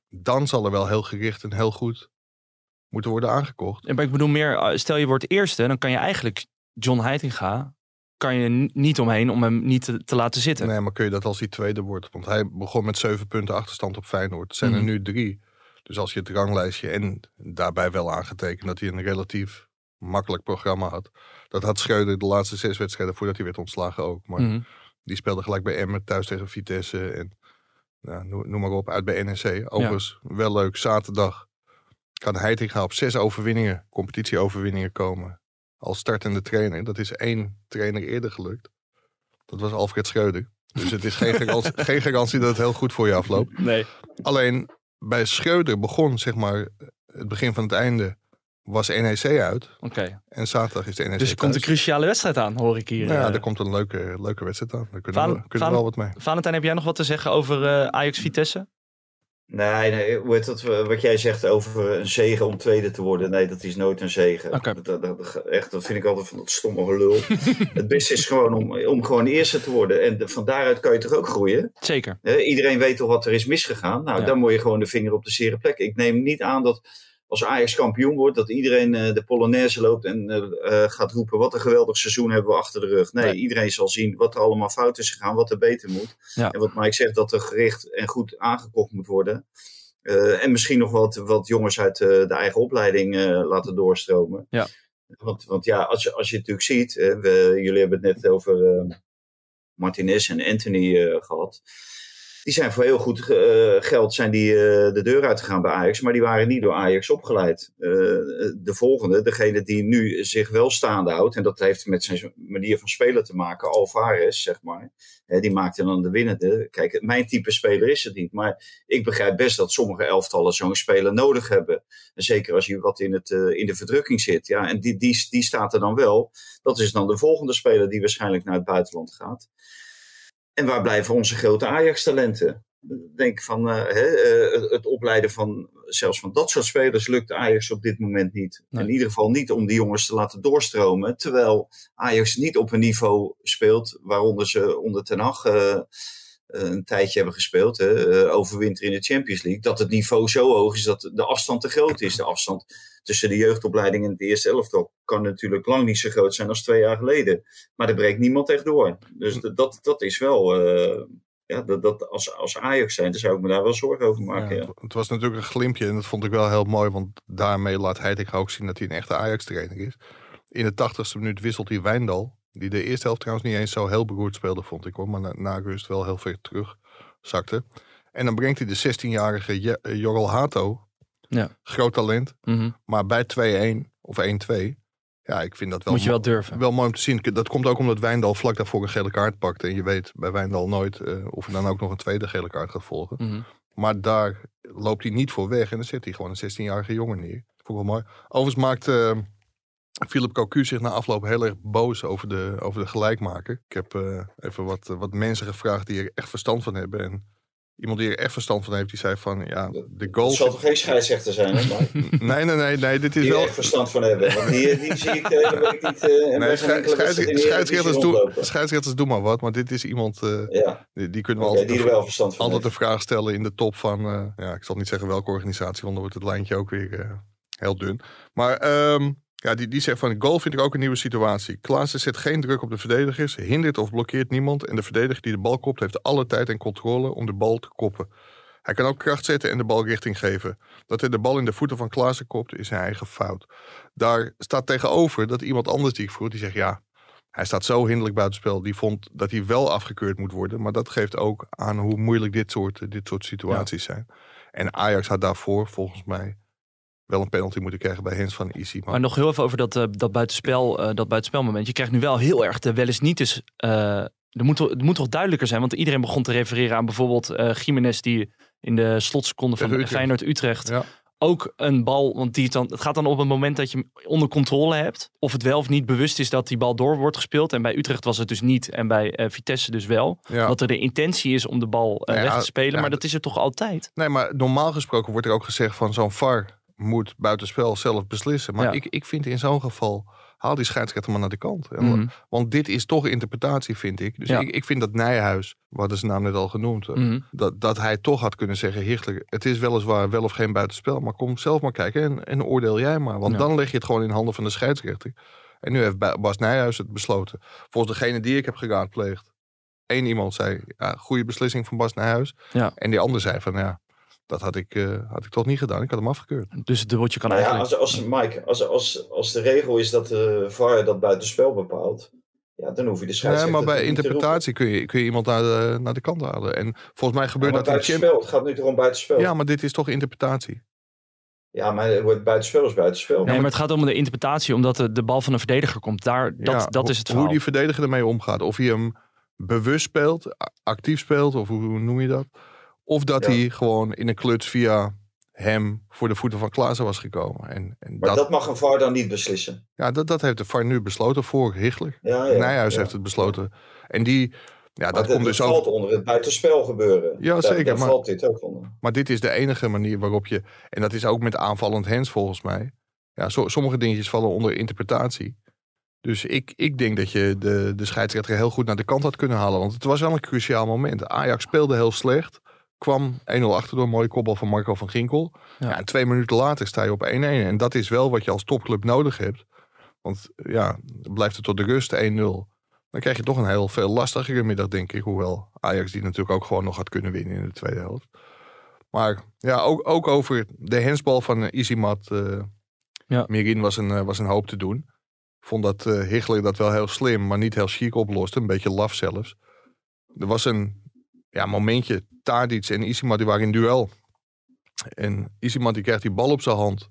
dan zal er wel heel gericht en heel goed moeten worden aangekocht. En maar ik bedoel meer, eh, stel je wordt eerste, dan kan je eigenlijk John Heitinga kan je niet omheen om hem niet te, te laten zitten. Nee, maar kun je dat als hij tweede wordt? Want hij begon met zeven punten achterstand op Feyenoord. Zijn Mhm. er nu drie. Dus als je het ranglijstje en daarbij wel aangetekend dat hij een relatief makkelijk programma had. Dat had Schreuder de laatste zes wedstrijden voordat hij werd ontslagen ook. Maar Mhm. die speelde gelijk bij Emmen, thuis tegen Vitesse en nou, noem, noem maar op, uit bij NEC. Overigens, wel leuk, zaterdag kan Heitinga op zes overwinningen, competitieoverwinningen komen als startende trainer. Dat is één trainer eerder gelukt. Dat was Alfred Schreuder. Dus het is geen garantie, geen garantie dat het heel goed voor je afloopt. Nee. Alleen bij Schreuder begon, zeg maar, het begin van het einde was NEC uit. Oké. En zaterdag is de NEC Dus er komt een cruciale wedstrijd aan, hoor ik hier. Nou ja, eh. er komt een leuke, leuke wedstrijd aan. Daar kunnen, Val- we, kunnen we wel wat mee. Valentijn, heb jij nog wat te zeggen over eh, Ajax-Vitesse? Nee, nee, hoe heet dat, eh, wat jij zegt over een zegen om tweede te worden. Nee, dat is nooit een zegen. Dat, dat, dat- echt, dat vind ik altijd van dat stomme gelul. het beste is gewoon om, om gewoon eerste te worden. En de- van daaruit kan je toch ook groeien? Zeker. Hè, iedereen weet toch wat er is misgegaan? Nou, Ja. dan moet je gewoon de vinger op de zere plek. Ik neem niet aan dat als Ajax kampioen wordt, dat iedereen eh, de Polonaise loopt en eh, eh, gaat roepen: wat een geweldig seizoen hebben we achter de rug. Nee, iedereen zal zien wat er allemaal fout is gegaan, wat er beter moet. Ja. En wat Mike zegt, dat er gericht en goed aangekocht moet worden. En misschien nog wat, wat jongens uit de eigen opleiding laten doorstromen. Ja. Want, want ja, als je, als je natuurlijk ziet, we, jullie hebben het net over Martinez en Anthony eh, gehad. Die zijn voor heel goed eh, geld zijn die, eh, de deur uitgegaan bij Ajax, maar die waren niet door Ajax opgeleid. Eh, de volgende, degene die nu zich wel staande houdt, en dat heeft met zijn manier van spelen te maken, Alvarez, zeg maar. Die maakte dan de winnende. Kijk, mijn type speler is het niet, maar ik begrijp best dat sommige elftallen zo'n speler nodig hebben. En zeker als je wat in, het, in de verdrukking zit. Ja, en die, die, die staat er dan wel. Dat is dan de volgende speler die waarschijnlijk naar het buitenland gaat. En waar blijven onze grote Ajax-talenten? Denk van eh, hè, eh, het opleiden van zelfs van dat soort spelers lukt Ajax op dit moment niet. Nee. In ieder geval niet om die jongens te laten doorstromen. Terwijl Ajax niet op een niveau speelt waaronder ze onder Ten Hag eh, een tijdje hebben gespeeld. Hè, overwinter in de Champions League. Dat het niveau zo hoog is dat de afstand te groot is. De afstand tussen de jeugdopleiding en het eerste elftal kan natuurlijk lang niet zo groot zijn als twee jaar geleden. Maar er breekt niemand echt door. Dus d- dat, dat is wel. eh, ja, dat, dat als, als Ajax zijn, dan zou ik me daar wel zorgen over maken. Ja, Ja. het- Het was natuurlijk een glimpje en dat vond ik wel heel mooi. Want daarmee laat Heitinga ook zien dat hij een echte Ajax-trainer is. In de tachtigste minuut wisselt hij Wijndal. Die de eerste helft trouwens niet eens zo heel beroerd speelde, vond ik hoor. Maar na, na rust wel heel ver terug zakte. En dan brengt hij de 16-jarige Je- eh, Jorrel Hato. Ja. Groot talent. Mhm. Maar bij 2-1 of 1-2. Ja, ik vind dat wel, Moet je wel durven. wel mooi om te zien. Dat komt ook omdat Wijndal vlak daarvoor een gele kaart pakte. En je weet bij Wijndal nooit eh, of er dan ook nog een tweede gele kaart gaat volgen. Mhm. Maar daar loopt hij niet voor weg. En dan zet hij gewoon een 16-jarige jongen neer. Vond ik wel mooi. Overigens maakt eh Philip Cocu zich na afloop heel erg boos over de, over de gelijkmaker. Ik heb eh, even wat, wat mensen gevraagd die er echt verstand van hebben. En iemand die er echt verstand van heeft, die zei van... Ja, de goal... zal toch geen scheidsrechter zijn, hè? Nee, nee, nee, nee. Dit is Die er wel... echt verstand van hebben. Want die, die zie ik de hele week niet. eh, en Nee, scheidsrechters, de doen, rondlopen. scheidsrechters doen maar wat. Maar dit is iemand... eh, Ja, die, die kunnen we altijd... die wel verstand van altijd heeft. een vraag stellen in de top van, eh, ja, ik zal niet zeggen welke organisatie, want dan wordt het lijntje ook weer eh, heel dun. Maar ehm, ja, die, die zegt van, goal vind ik ook een nieuwe situatie. Klaassen zet geen druk op de verdedigers, hindert of blokkeert niemand en de verdediger die de bal kopt heeft alle tijd en controle om de bal te koppen. Hij kan ook kracht zetten en de bal richting geven. Dat hij de bal in de voeten van Klaassen kopt is zijn eigen fout. Daar staat tegenover dat iemand anders die ik vroeg, die zegt ja, hij staat zo hinderlijk buitenspel. Die vond dat hij wel afgekeurd moet worden. Maar dat geeft ook aan hoe moeilijk dit soort, dit soort situaties zijn. En Ajax had daarvoor volgens mij wel een penalty moeten krijgen bij Hens van Isi. Maar, Maar nog heel even over dat, eh, dat, buitenspel, eh, dat buitenspelmoment. Je krijgt nu wel heel erg de wel eens niet eens. eh, er moet, het moet toch duidelijker zijn, want iedereen begon te refereren aan bijvoorbeeld eh Jiménez die in de slotseconde van Utrecht. Feyenoord-Utrecht Ja. ook een bal, want die is dan, het gaat dan op het moment dat je hem onder controle hebt, of het wel of niet bewust is dat die bal door wordt gespeeld. En bij Utrecht was het dus niet en bij Vitesse dus wel. ja. Dat er de intentie is om de bal eh, Nou ja, weg te spelen, maar dat is er toch altijd? Nee, maar normaal gesproken wordt er ook gezegd van zo'n VAR moet buitenspel zelf beslissen. Maar Ja. ik, ik vind in zo'n geval, haal die scheidsrechter maar naar de kant. En Mhm. Want dit is toch interpretatie, vind ik. Dus Ja. ik, ik vind dat Nijhuis, we hadden zijn naam net al genoemd, eh, Mhm. dat, dat hij toch had kunnen zeggen, Hichtler, het is weliswaar wel of geen buitenspel, maar kom zelf maar kijken en, en oordeel jij maar. Want Ja. dan leg je het gewoon in handen van de scheidsrechter. En nu heeft Ba- Bas Nijhuis het besloten. Volgens degene die ik heb geraadpleegd. één iemand zei, ja, goede beslissing van Bas Nijhuis. Ja. En die ander zei van, ja, dat had ik, eh, had ik toch niet gedaan. Ik had hem afgekeurd. Dus het dubbeltje kan Nou ja, eigenlijk... als, als, Mike, als, als, als de regel is dat de VAR dat buitenspel bepaalt, ja, dan hoef je de scheidsrechter maar bij niet te roepen. interpretatie kun je, kun je iemand naar de, naar de kant halen. En volgens mij Ja, gebeurt maar dat buitenspel, het gaat nu toch om buitenspel? Ja, maar dit is toch interpretatie. Ja, maar het wordt buitenspel is buitenspel. Nee, maar het gaat om de interpretatie, omdat de, de bal van een verdediger komt. Daar, dat, Ja, dat is het Hoe verhaal. die verdediger ermee omgaat. Of hij hem bewust speelt, actief speelt, of hoe, hoe noem je dat? Of dat Ja. hij gewoon in een kluts via hem voor de voeten van Klaassen was gekomen. En, en Maar dat, dat mag een VAR dan niet beslissen. ja, dat, dat heeft de VAR nu besloten voor Hichler. Ja, ja, Nijhuis ja. heeft het besloten. En die, ja, Maar dat dat, komt dus valt ook. onder het buitenspel gebeuren. Ja, Daar- zeker, Daar maar- valt dit ook onder. Maar dit is de enige manier waarop je. En dat is ook met aanvallend hands volgens mij. Ja, so- sommige dingetjes vallen onder interpretatie. Dus ik, ik denk dat je de, de scheidsrechter heel goed naar de kant had kunnen halen. Want het was wel een cruciaal moment. Ajax speelde heel slecht. Kwam 1-0 achter door een mooie kopbal van Marco van Ginkel. Ja. Ja. en twee minuten later sta je op 1-1. En dat is wel wat je als topclub nodig hebt. Want ja, blijft het tot de rust 1-0. Dan krijg je toch een heel veel lastigere middag, denk ik. Hoewel Ajax die natuurlijk ook gewoon nog had kunnen winnen in de tweede helft. Maar ja, ook, ook over de hensbal van uh, Isimat. eh Ja. Mirin was een, eh, was een hoop te doen. Vond dat eh Hichler dat wel heel slim, maar niet heel chic oploste. Een beetje laf zelfs. Er was een ja, momentje. Tadic en Isimat die waren in duel. En Isimat die krijgt die bal op zijn hand.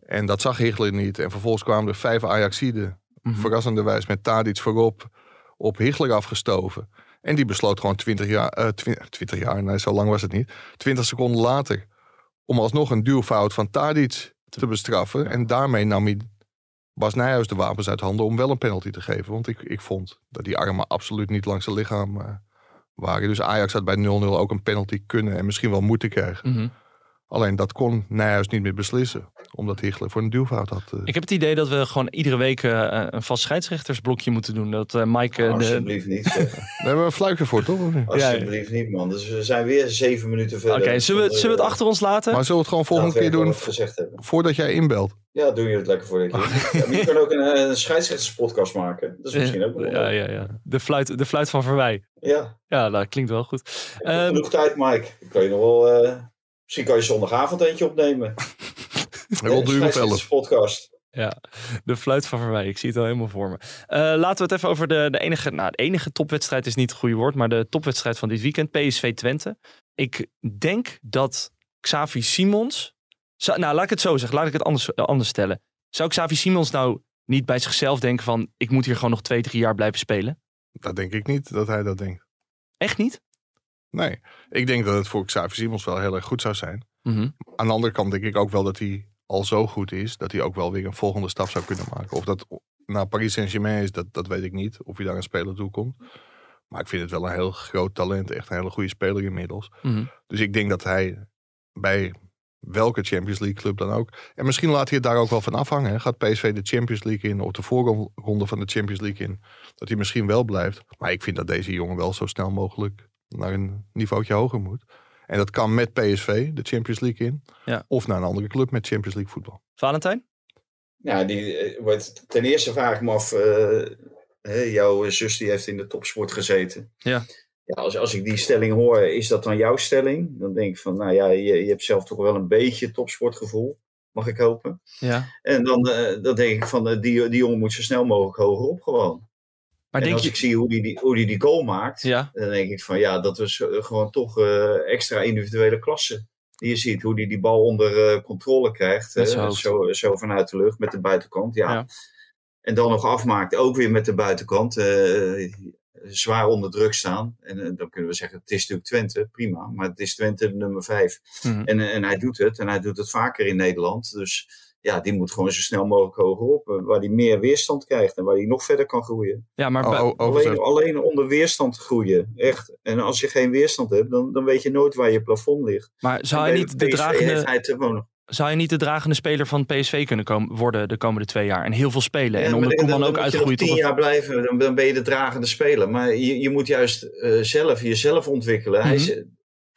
En dat zag Hichler niet. En vervolgens kwamen er vijf Ajaxiden. Mhm. Verrassenderwijs met Tadic voorop op Hichler afgestoven. En die besloot gewoon 20 jaar, 20, 20 jaar, nee, zo lang was het niet. 20 seconden later. Om alsnog een duwfout van Tadic te bestraffen. En daarmee nam hij Bas Nijhuis de wapens uit handen om wel een penalty te geven. Want ik, ik vond dat die armen absoluut niet langs zijn lichaam eh, waren. Dus Ajax had bij 0-0 ook een penalty kunnen en misschien wel moeten krijgen. Mhm. Alleen dat kon Nijhuis niet meer beslissen. Omdat Hichler voor een duwfout had. eh. Ik heb het idee dat we gewoon iedere week eh, een vast scheidsrechtersblokje moeten doen. Dat eh, Mike... de, Alsjeblieft niet. Daar hebben we een fluitje voor, toch? Alsjeblieft niet, man. Dus we zijn weer zeven minuten verder. Oké, zullen, we, zullen we het achter ons laten? Maar zullen we het gewoon volgende keer doen voordat jij inbelt? Ja, doe je het lekker voor je. Ja, maar je kan ook een, een scheidsrechterspodcast maken. Dat is misschien ook wel. ja, ja, ja. De, fluit, de fluit van Verwij. Ja, Ja, dat klinkt wel goed. Ehm, genoeg tijd, Mike. Kan je nog wel... eh, misschien kan je zondagavond eentje opnemen. Wil duren of elf. podcast. Ja, de fluit van Verwij. Ik zie het al helemaal voor me. Eh, laten we het even over de, de enige... Nou, de enige topwedstrijd is niet het goede woord, maar de topwedstrijd van dit weekend. PSV Twente. Ik denk dat Xavi Simons... Zou- nou, laat ik het zo zeggen. Laat ik het anders, eh, anders stellen. Zou Xavi Simons nou niet bij zichzelf denken van... Ik moet hier gewoon nog twee, drie jaar blijven spelen? Dat denk ik niet, dat hij dat denkt. Echt niet? Nee, ik denk dat het voor Xavier Simons wel heel erg goed zou zijn. Mhm. Aan de andere kant denk ik ook wel dat hij al zo goed is... dat hij ook wel weer een volgende stap zou kunnen maken. Of dat naar Paris Saint-Germain is, dat, dat weet ik niet. Of hij daar een speler toe komt. Maar ik vind het wel een heel groot talent. Echt een hele goede speler inmiddels. Mhm. Dus ik denk dat hij bij welke Champions League club dan ook. En misschien laat hij het daar ook wel van afhangen. hè. Gaat PSV de Champions League in, of de voorronde van de Champions League in. Dat hij misschien wel blijft. Maar ik vind dat deze jongen wel zo snel mogelijk naar een niveautje hoger moet. En dat kan met PSV de Champions League in. Ja. Of naar een andere club met Champions League voetbal. Valentijn? Ja, die, eh, wordt- ten eerste vraag ik me af, eh, hè, jouw zus die heeft in de topsport gezeten. Ja. Ja, als, als ik die stelling hoor, is dat dan jouw stelling? Dan denk ik van, nou ja, je, je hebt zelf toch wel een beetje topsportgevoel, mag ik hopen. Ja. En dan, eh, dan denk ik van, die, die jongen moet zo snel mogelijk hoger op gewoon. Maar en denk als je... ik zie hoe die, die, hoe die die goal maakt, Ja, dan denk ik van, ja, dat is eh, gewoon toch eh, extra individuele klasse. Je ziet hoe die die bal onder eh, controle krijgt. Zo, zo vanuit de lucht met de buitenkant. Ja. Ja. En dan nog afmaakt, ook weer met de buitenkant. zwaar onder druk staan. En dan kunnen we zeggen, het is natuurlijk Twente, prima. Maar het is Twente nummer vijf. Mhm. En, en hij doet het. En hij doet het vaker in Nederland. Dus ja, die moet gewoon zo snel mogelijk hoger op. eh, Waar hij meer weerstand krijgt. En waar hij nog verder kan groeien. ja maar Oh, oh, Alleen, alleen onder weerstand groeien. Echt. En als je geen weerstand hebt, dan, dan weet je nooit waar je plafond ligt. maar zou bij niet de dragende... Zou hij niet de dragende speler van PSV kunnen komen, worden de komende twee jaar? En heel veel spelen. Ja, en onder dan- ook je uitgroeien tien tot een- jaar blijven, dan, dan ben je de dragende speler. Maar je, je moet juist eh, zelf jezelf ontwikkelen. Hij is,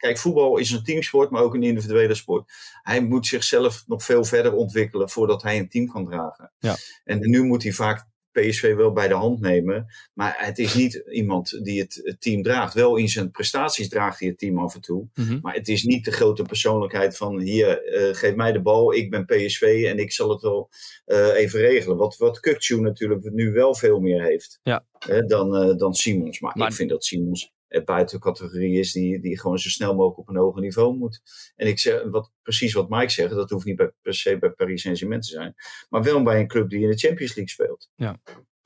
kijk, voetbal is een teamsport, maar ook een individuele sport. Hij moet zichzelf nog veel verder ontwikkelen voordat hij een team kan dragen. Ja. En nu moet hij vaak PSV wel bij de hand nemen. Maar het is niet iemand die het, team draagt. Wel in zijn prestaties draagt hij het team af en toe. Mhm. Maar het is niet de grote persoonlijkheid van hier, eh, geef mij de bal, ik ben PSV en ik zal het wel eh, even regelen. Wat, wat Kukcu natuurlijk nu wel veel meer heeft Ja. hè, dan, eh, dan Simons. Maar, Maar- ik vind dat Simons buiten de categorie is die, die gewoon zo snel mogelijk op een hoger niveau moet. En ik zeg, wat, precies wat Mike zegt, dat hoeft niet bij, per se bij Paris Saint-Germain te zijn. Maar wel bij een club die in de Champions League speelt.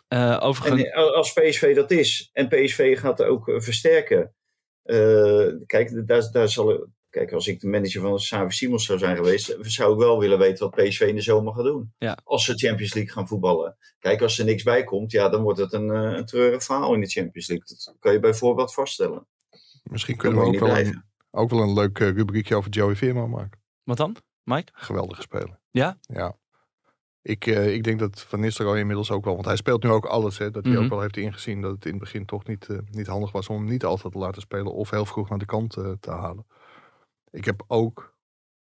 Eh, overigens, En eh, als PSV dat is, en PSV gaat er ook eh, versterken. eh, kijk, daar, daar zal, kijk, als ik de manager van Savi Simons zou zijn geweest, zou ik wel willen weten wat PSV in de zomer gaat doen. Ja. Als ze Champions League gaan voetballen. Kijk, als er niks bij komt, ja, dan wordt het een, eh, een treurig verhaal in de Champions League. Dat kan je bijvoorbeeld vaststellen. Misschien kunnen we ook wel, een, ook wel een leuk eh, rubriekje over Joey Veerman maken. wat dan? Mike? Geweldige speler. Ja? Ja. Ik, eh, ik denk dat Van Nistelrooy inmiddels ook wel, want hij speelt nu ook alles, hè, dat hij Mhm. ook wel heeft ingezien dat het in het begin toch niet, eh, niet handig was om hem niet altijd te laten spelen of heel vroeg naar de kant eh, te halen. Ik heb ook,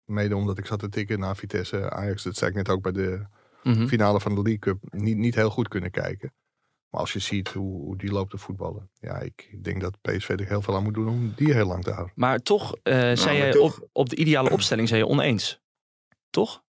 mede omdat ik zat te tikken naar Vitesse Ajax, dat zei ik net ook bij de Mhm. finale van de League Cup, niet, niet heel goed kunnen kijken. Maar als je ziet hoe, hoe die loopt te voetballen, ja, ik denk dat PSV er heel veel aan moet doen om die heel lang te houden. Maar toch, eh zei Nou, maar jij toch- Op, op de ideale opstelling zei je oneens. Toch?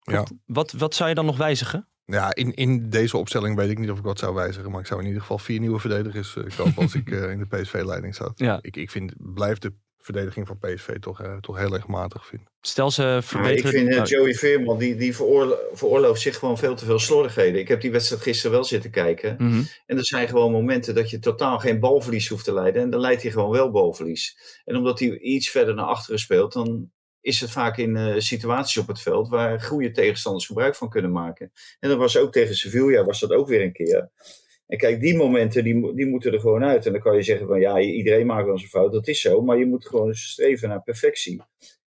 Ja. Wat, wat zou je dan nog wijzigen? Ja, in, in deze opstelling weet ik niet of ik wat zou wijzigen. Maar ik zou in ieder geval vier nieuwe verdedigers eh, kopen als ik eh, in de PSV-leiding zat. Ja. Ik, ik vind, blijf de verdediging van PSV toch, eh, toch heel erg matig vinden. Stel ze Maar ik verbeteren... vind eh, Joey Veerman, die, die veroorlo- veroorlooft zich gewoon veel te veel slordigheden. Ik heb die wedstrijd gisteren wel zitten kijken. mhm. En er zijn gewoon momenten dat je totaal geen balverlies hoeft te leiden. En dan leidt hij gewoon wel balverlies. En omdat hij iets verder naar achteren speelt, dan is het vaak in eh, situaties op het veld waar goede tegenstanders gebruik van kunnen maken. En dat was ook tegen Sevilla, was dat ook weer een keer. En kijk, die momenten die, die moeten er gewoon uit. En dan kan je zeggen van ja, iedereen maakt wel eens een fout. Dat is zo, maar je moet gewoon streven naar perfectie.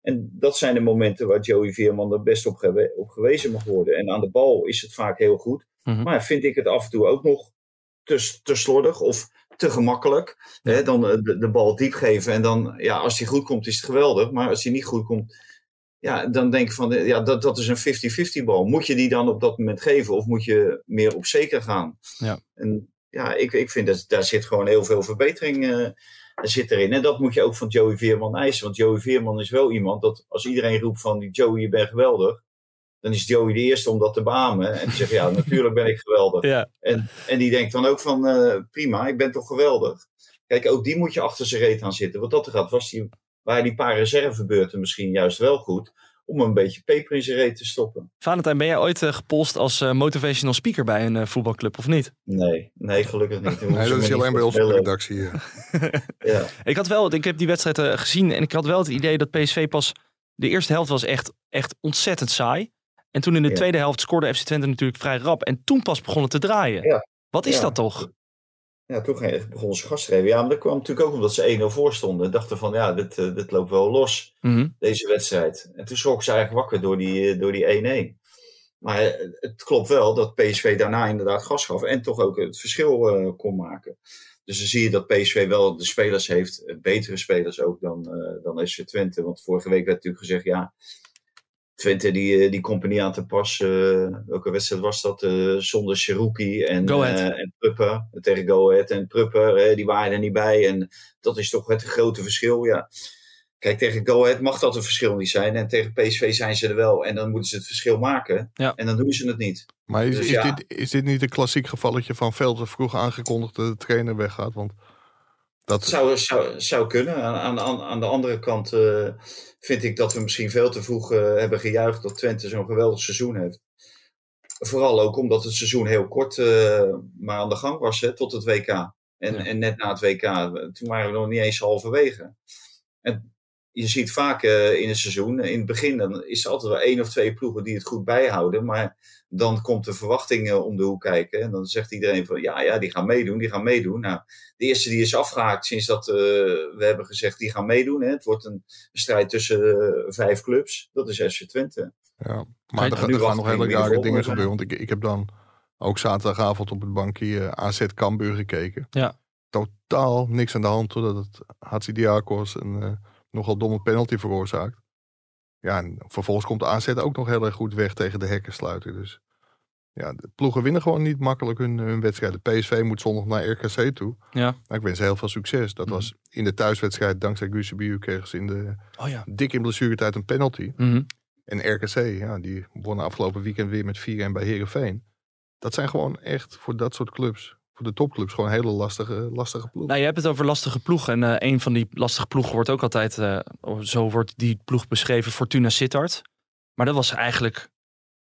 En dat zijn de momenten waar Joey Veerman er best op, gewe- op gewezen mag worden. En aan de bal is het vaak heel goed. Mhm. Maar vind ik het af en toe ook nog te, te slordig of te gemakkelijk. Hè, dan eh, de, de bal diep geven en dan, ja, als die goed komt is het geweldig. Maar als die niet goed komt, ja, dan denk ik van, eh, ja, dat, dat is een 50-50 bal. Moet je die dan op dat moment geven of moet je meer op zeker gaan? Ja. En ja, ik, ik vind dat daar zit gewoon heel veel verbetering eh, zit erin. En dat moet je ook van Joey Veerman eisen. Want Joey Veerman is wel iemand dat als iedereen roept van Joey, je bent geweldig. Dan is Joey de eerste om dat te beamen. En te zeggen, ja, natuurlijk ben ik geweldig. Ja, En, en die denkt dan ook van, eh, prima, ik ben toch geweldig. Kijk, ook die moet je achter zijn reet aan zitten. Wat dat er gaat, was die, waren die paar reservebeurten misschien juist wel goed. Om een beetje peper in zijn reet te stoppen. Valentijn, ben jij ooit eh, gepolst als eh, motivational speaker bij een eh, voetbalclub of niet? Nee, nee, gelukkig niet. Nee, dat is alleen bij bellen. redactie. eh. Ja. Ik had wel, ik heb die wedstrijd gezien en ik had wel het idee dat PSV pas de eerste helft was echt, echt ontzettend saai. En toen in de Ja. tweede helft scoorde FC Twente natuurlijk vrij rap en toen pas begon het te draaien. Ja. Wat is Ja. dat toch? Ja, toen ging- begonnen ze gas te geven. Ja, maar dat kwam natuurlijk ook omdat ze 1-0 voor stonden. Dachten van, ja, dit, eh, dit loopt wel los, Mhm. deze wedstrijd. En toen schrok ze eigenlijk wakker door die, eh, door die 1-1. Maar eh, het klopt wel dat PSV daarna inderdaad gas gaf. En toch ook het verschil eh, kon maken. Dus dan zie je dat PSV wel de spelers heeft. eh, Betere spelers ook dan, eh dan SC Twente. Want vorige week werd natuurlijk gezegd, ja... Twente die, eh, die komt niet aan te pas. eh, welke wedstrijd was dat? eh, zonder Cherokee en, eh, en Prupper. Tegen Go Ahead en Prupper. eh, die waren er niet bij. En dat is toch het grote verschil. Ja. Kijk, tegen Go Ahead mag dat een verschil niet zijn. En tegen PSV zijn ze er wel. En dan moeten ze het verschil maken. Ja. En dan doen ze het niet. Maar is, Dus is, ja. dit, is dit niet een klassiek gevalletje van veel te vroeg aangekondigd dat de trainer weggaat? Want dat, zou, zou, zou kunnen. Aan, aan, aan de andere kant eh, vind ik dat we misschien veel te vroeg eh, hebben gejuicht dat Twente zo'n geweldig seizoen heeft. Vooral ook omdat het seizoen heel kort eh, maar aan de gang was hè, tot het WK. En, Ja. en net na het WK, toen waren we nog niet eens halverwege. En je ziet vaak eh, in het seizoen, in het begin, dan is er altijd wel één of twee ploegen die het goed bijhouden. Maar dan komt de verwachting om de hoek kijken. En dan zegt iedereen van ja, ja, die gaan meedoen, die gaan meedoen. Nou, de eerste die is afgehaakt sinds dat eh, we hebben gezegd die gaan meedoen. Hè. Het wordt een, strijd tussen eh, vijf clubs. Dat is FC Twente. ja. Maar er, er gaan nog hele rare dingen gebeuren. Want ik, ik heb dan ook zaterdagavond op het bankje AZ Cambuur gekeken. Ja. Totaal niks aan de hand, totdat het Hatsidiakos een eh, nogal domme penalty veroorzaakt. Ja, en vervolgens komt AZ ook nog heel erg goed weg tegen de hekkensluiter. Dus Ja, de ploegen winnen gewoon niet makkelijk hun, hun wedstrijden. PSV moet zondag naar RKC toe. Ja. Nou, ik wens ze heel veel succes. Dat Mhm. was in de thuiswedstrijd, dankzij Gusebiu, kregen ze in de Oh ja. dik in blessuretijd een penalty. Mhm. En RKC, ja, die wonnen afgelopen weekend weer met 4-1 bij Herenveen. Dat zijn gewoon echt voor dat soort clubs, voor de topclubs, gewoon hele lastige, lastige ploegen. Nou, je hebt het over lastige ploegen. En eh, een van die lastige ploegen wordt ook altijd, eh, zo wordt die ploeg beschreven, Fortuna Sittard. Maar dat was eigenlijk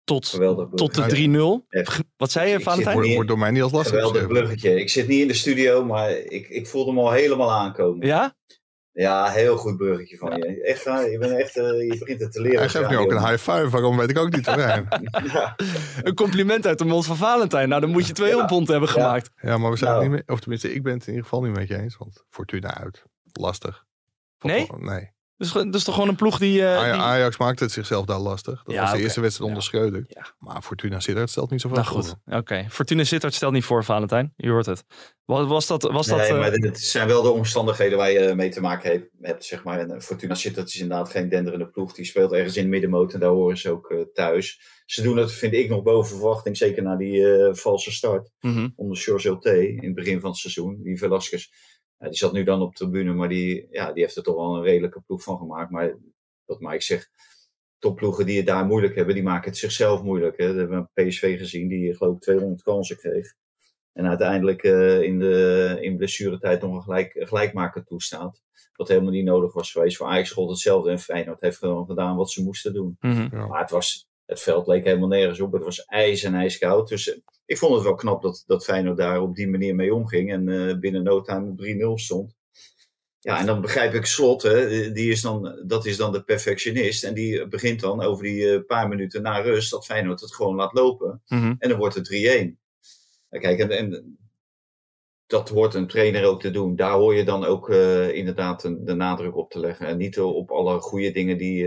tot, Geweldig. tot de Ja, 3-0. Echt. Wat zei je, Valentijn? wordt, door mij niet als lastig Geweldig beschreven. Ik zit niet in de studio, maar ik, ik voelde hem al helemaal aankomen. Ja, Ja? heel goed bruggetje van je. Echt, waar, je, bent echt eh, je begint het te leren. Hij geeft nu ook een high five, waarom weet ik ook niet. hoor. Ja, Ja, Een compliment uit de mond van Valentijn. Nou, dan moet je 200 pond hebben Ja. gemaakt. Ja, maar we zijn het Nou. niet meer, of tenminste, ik ben het in ieder geval niet met je eens, want Fortuna uit. Lastig. Nee? Nee. Dus dat is toch gewoon een ploeg die... eh, Aj- die- Ajax maakte het zichzelf daar lastig. Dat Ja, was de eerste wedstrijd onder Schreuder. Ja. Maar Fortuna Sittard stelt niet zoveel Nou goed, oké. Fortuna Sittard stelt niet voor, Valentijn. Je hoort het. Was, was dat... Was dat nee, eh, maar dit zijn wel de omstandigheden waar je mee te maken hebt. hebt zeg maar. En Fortuna Sittard is inderdaad geen denderende ploeg. Die speelt ergens in de middenmoot en daar horen ze ook eh, thuis. Ze doen het, vind ik, nog boven verwachting. Zeker na die eh, valse start mhm. onder George Ulte in het begin van het seizoen. Die Velasquez, die zat nu dan op de tribune, maar die, ja, die heeft er toch wel een redelijke ploeg van gemaakt. Maar wat Mike zegt, topploegen die het daar moeilijk hebben, die maken het zichzelf moeilijk. Hè. We hebben een PSV gezien die geloof ik 200 kansen kreeg. En uiteindelijk eh, in, de, in blessuretijd nog een gelijk, gelijkmaker toestaat. Wat helemaal niet nodig was geweest. Voor Ajax gold hetzelfde en Feyenoord heeft gewoon gedaan wat ze moesten doen. Mhm. Maar het, was, het veld leek helemaal nergens op. Het was ijs en ijskoud. Dus ik vond het wel knap dat, dat Feyenoord daar op die manier mee omging. En eh, binnen no time op 3-0 stond. Ja, en dan begrijp ik Slot. Hè, die is dan, dat is dan de perfectionist. En die begint dan over die eh, paar minuten na rust. Dat Feyenoord het gewoon laat lopen. Mhm. En dan wordt het 3-1. Ja, kijk, en, en dat hoort een trainer ook te doen. Daar hoor je dan ook eh, inderdaad een- de nadruk op te leggen. En niet op alle goede dingen, die,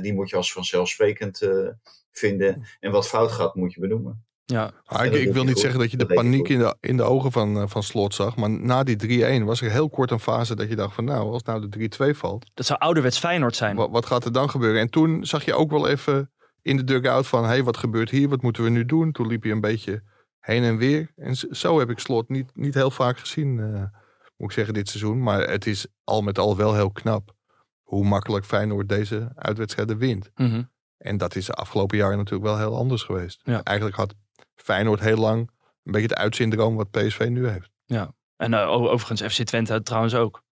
die moet je als vanzelfsprekend vinden. En wat fout gaat, moet je benoemen. Ja, Ah, ik, wil niet zeggen dat je de paniek in de, in de ogen van, eh, van Slot zag. Maar na die 3-1 was er heel kort een fase dat je dacht van nou, als nou de 3-2 valt. dat zou ouderwets Feyenoord zijn. Wat, wat gaat er dan gebeuren? En toen zag je ook wel even in de dugout van hé, hey, wat gebeurt hier? Wat moeten we nu doen? Toen liep je een beetje heen en weer. En zo heb ik Slot niet, niet heel vaak gezien, eh, moet ik zeggen, dit seizoen. Maar het is al met al wel heel knap hoe makkelijk Feyenoord deze uitwedstrijden wint. Mhm. En dat is de afgelopen jaren natuurlijk wel heel anders geweest. Ja. Eigenlijk had Feyenoord heel lang een beetje het uitsyndroom wat PSV nu heeft. En eh, overigens FC Twente trouwens ook.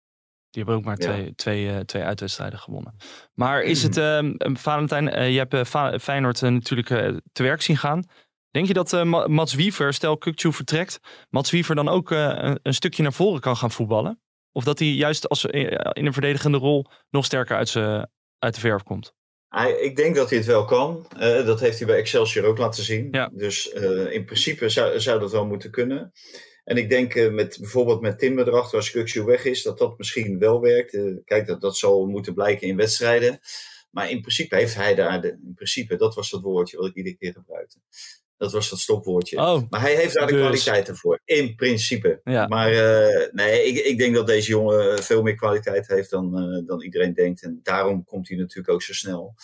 Die hebben ook maar Ja. twee, twee, eh, twee uitwedstrijden gewonnen. Maar is het, ehm, eh, Valentijn, eh, je hebt Feyenoord natuurlijk eh, te werk zien gaan. Denk je dat eh, Ma- Mats Wiever, stel Kukcu vertrekt, Mats Wiever dan ook eh, een, een stukje naar voren kan gaan voetballen? Of dat hij juist als, in een verdedigende rol nog sterker uit, uit de verf komt? Hij, ik denk dat hij het wel kan. Eh, dat heeft hij bij Excelsior ook laten zien. Ja. Dus eh, in principe zou, zou dat wel moeten kunnen. En ik denk eh, met, bijvoorbeeld met Timber erachter, als Kuksu weg is, dat dat misschien wel werkt. Kijk, dat, dat zal moeten blijken in wedstrijden. Maar in principe heeft hij daar, de, in principe, dat was dat woordje wat ik iedere keer gebruikte. Dat was dat stopwoordje. Oh, Maar hij heeft daar de Dus- kwaliteiten voor, in principe. Ja. Maar eh, nee, ik, ik denk dat deze jongen veel meer kwaliteit heeft dan, eh, dan iedereen denkt. En daarom komt hij natuurlijk ook zo snel.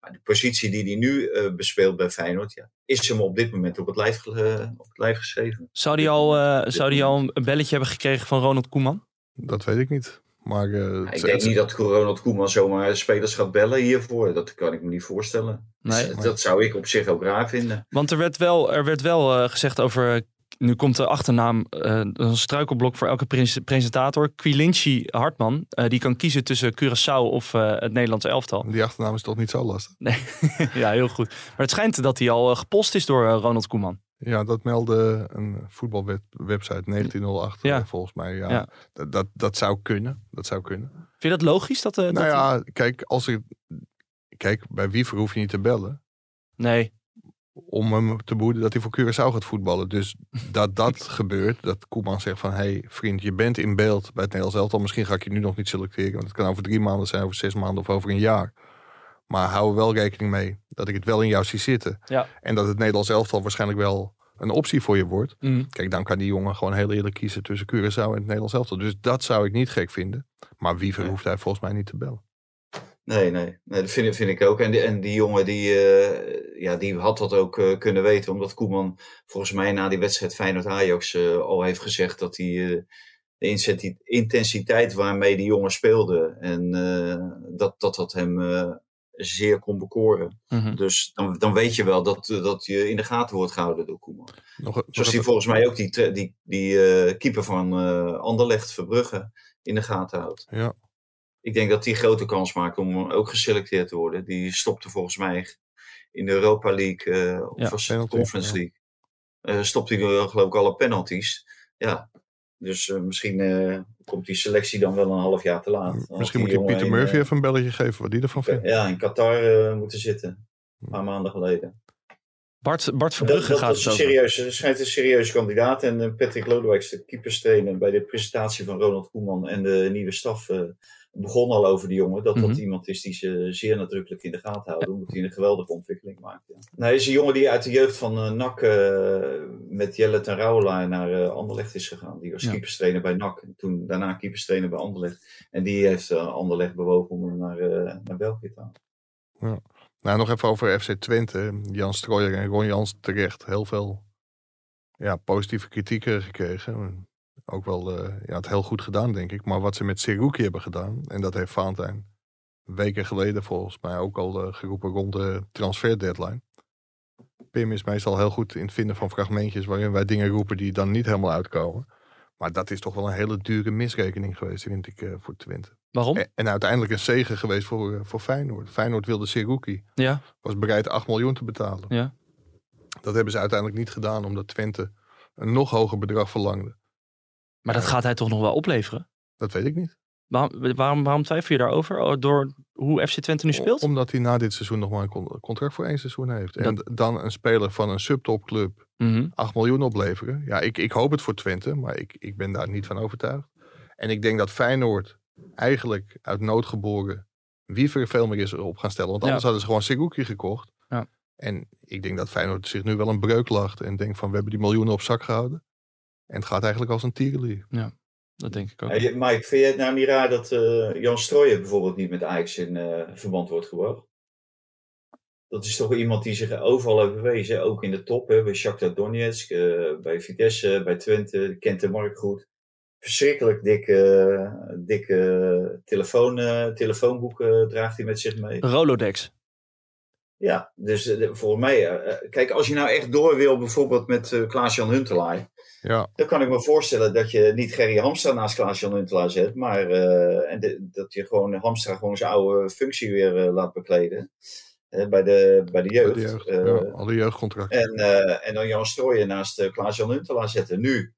Maar de positie die hij nu eh, bespeelt bij Feyenoord, ja, is hem op dit moment op het lijf, op het lijf geschreven. zou hij al, eh, zou die al een belletje hebben gekregen van Ronald Koeman? Dat weet ik niet. Maar eh, ik denk het- niet dat Ronald Koeman zomaar spelers gaat bellen hiervoor. Dat kan ik me niet voorstellen. Nee. Dus dat zou ik op zich ook raar vinden. Want er werd wel, er werd wel eh, gezegd over. Nu komt de achternaam, eh, een struikelblok voor elke pres- presentator. Quilinci Hartman. eh, die kan kiezen tussen Curaçao of eh, het Nederlands elftal. die achternaam is toch niet zo lastig? Nee, ja, heel goed. Maar het schijnt dat hij al gepost is door Ronald Koeman. Ja, dat meldde een voetbalwebsite 1908 Ja. volgens mij. Ja, Ja. Dat, dat, dat zou kunnen. Dat zou kunnen. Vind je dat logisch? Dat, dat nou ja, kijk, als ik, kijk, bij Wiever hoef je niet te bellen. Nee, om hem te behoeden dat hij voor Curaçao gaat voetballen. Dus dat dat gebeurt, dat Koeman zegt van... hé hey, vriend, je bent in beeld bij het Nederlands elftal. Misschien ga ik je nu nog niet selecteren. Want het kan over drie maanden zijn, over zes maanden of over een jaar. Maar hou er wel rekening mee dat ik het wel in jou zie zitten. Ja. En dat het Nederlands elftal waarschijnlijk wel een optie voor je wordt. Mm. Kijk, dan kan die jongen gewoon heel eerlijk kiezen tussen Curaçao en het Nederlands elftal. Dus dat zou ik niet gek vinden. Maar Wiever Nee. hoeft hij volgens mij niet te bellen. Nee, nee, nee dat vind, vind ik ook. En die, en die jongen, die, eh, ja, die had dat ook eh, kunnen weten. Omdat Koeman volgens mij na die wedstrijd Feyenoord-Ajax eh, al heeft gezegd dat hij eh, de intensiteit waarmee die jongen speelde. En eh, dat, dat dat hem eh, zeer kon bekoren. Mhm. Dus dan, dan weet je wel dat, dat je in de gaten wordt gehouden door Koeman. Nog, nog Zoals hij even- volgens mij ook die, die, die eh, keeper van eh Anderlecht Verbrugge in de gaten houdt. Ja. Ik denk dat die grote kans maakt om ook geselecteerd te worden. Die stopte volgens mij in de Europa League eh, of Ja, was het penalty, Conference ja. League. eh stopte hij eh, geloof ik alle penalties. Ja, dus eh, misschien eh, komt die selectie dan wel een half jaar te laat. Misschien moet je Pieter Murphy eh, even een belletje geven wat die ervan vindt. Ja, in Qatar moeten zitten. Een paar maanden geleden. Bart, Bart Verbrugge dat, gaat dat is het een serieuze, schijnt een serieuze kandidaat. En Patrick Lodewijks, de keeperstrainer, bij de presentatie van Ronald Koeman en de nieuwe staf, eh, begon al over die jongen. Dat Mhm. dat iemand is die ze zeer nadrukkelijk in de gaten houden, omdat hij een geweldige ontwikkeling maakt. Ja. Nou, hij is een jongen die uit de jeugd van eh, NAC eh, met Jelle ten Rauwelaar naar eh, Anderlecht is gegaan. Die was Ja. keeperstrainer bij NAC en toen daarna keeperstrainer bij Anderlecht. En die heeft Anderlecht bewogen om hem naar, naar België te halen. Nou, nog even over FC Twente. Jan Strooijer en Ron Jans terecht heel veel ja, positieve kritieken gekregen. Ook wel eh, ja, het heel goed gedaan, denk ik. Maar wat ze met Seruki hebben gedaan, en dat heeft Valentijn weken geleden volgens mij ook al eh, geroepen rond de transfer deadline. Pim is meestal heel goed in het vinden van fragmentjes waarin wij dingen roepen die dan niet helemaal uitkomen. Maar dat is toch wel een hele dure misrekening geweest, vind ik, eh, voor Twente. Waarom? En, en uiteindelijk een zegen geweest voor, eh, voor Feyenoord. Feyenoord wilde Seruki Ja, was bereid 8 miljoen te betalen. Ja. Dat hebben ze uiteindelijk niet gedaan, omdat Twente een nog hoger bedrag verlangde. Maar dat gaat hij toch nog wel opleveren? Dat weet ik niet. Waarom, waarom, waarom twijfel je daarover? Oh, Door hoe FC Twente nu speelt? Omdat hij na dit seizoen nog maar een con- contract voor één seizoen heeft. En dan een speler van een subtopclub Mhm. 8 miljoen opleveren. Ja, ik, ik hoop het voor Twente, maar ik, ik ben daar niet van overtuigd. En ik denk dat Feyenoord eigenlijk uit nood geboren Wiever veel meer is op gaan stellen. Want Ja. anders hadden ze gewoon Seguki gekocht. Ja. En ik denk dat Feyenoord zich nu wel een breuk lacht. En denkt van we hebben die miljoenen op zak gehouden. En het gaat eigenlijk als een tierenlier. Dat denk ik ook. Ja, je- Mike, vind je het nou niet raar dat eh, Jan Strooijen bijvoorbeeld niet met Ajax in eh, verband wordt gebracht? Dat is toch iemand die zich overal heeft bewezen, ook in de top, hè, bij Shakhtar Donetsk, eh, bij Vitesse, bij Twente, kent de markt goed. Verschrikkelijk dikke, dikke telefoon, eh, telefoonboeken draagt hij met zich mee. Rolodex. Ja, dus volgens mij, kijk, als je nou echt door wil, bijvoorbeeld met Klaas-Jan Huntelaar, Ja, dan kan ik me voorstellen dat je niet Gerry Hamstra naast Klaas-Jan Huntelaar zet, maar eh, en de- dat je gewoon Hamstra gewoon zijn oude functie weer eh, laat bekleden eh, bij, de, bij de bij jeugd. de jeugd. Eh, ja, alle jeugdcontracten. en, eh, en dan Jan Strooijen naast eh, Klaas-Jan Huntelaar zetten. Nu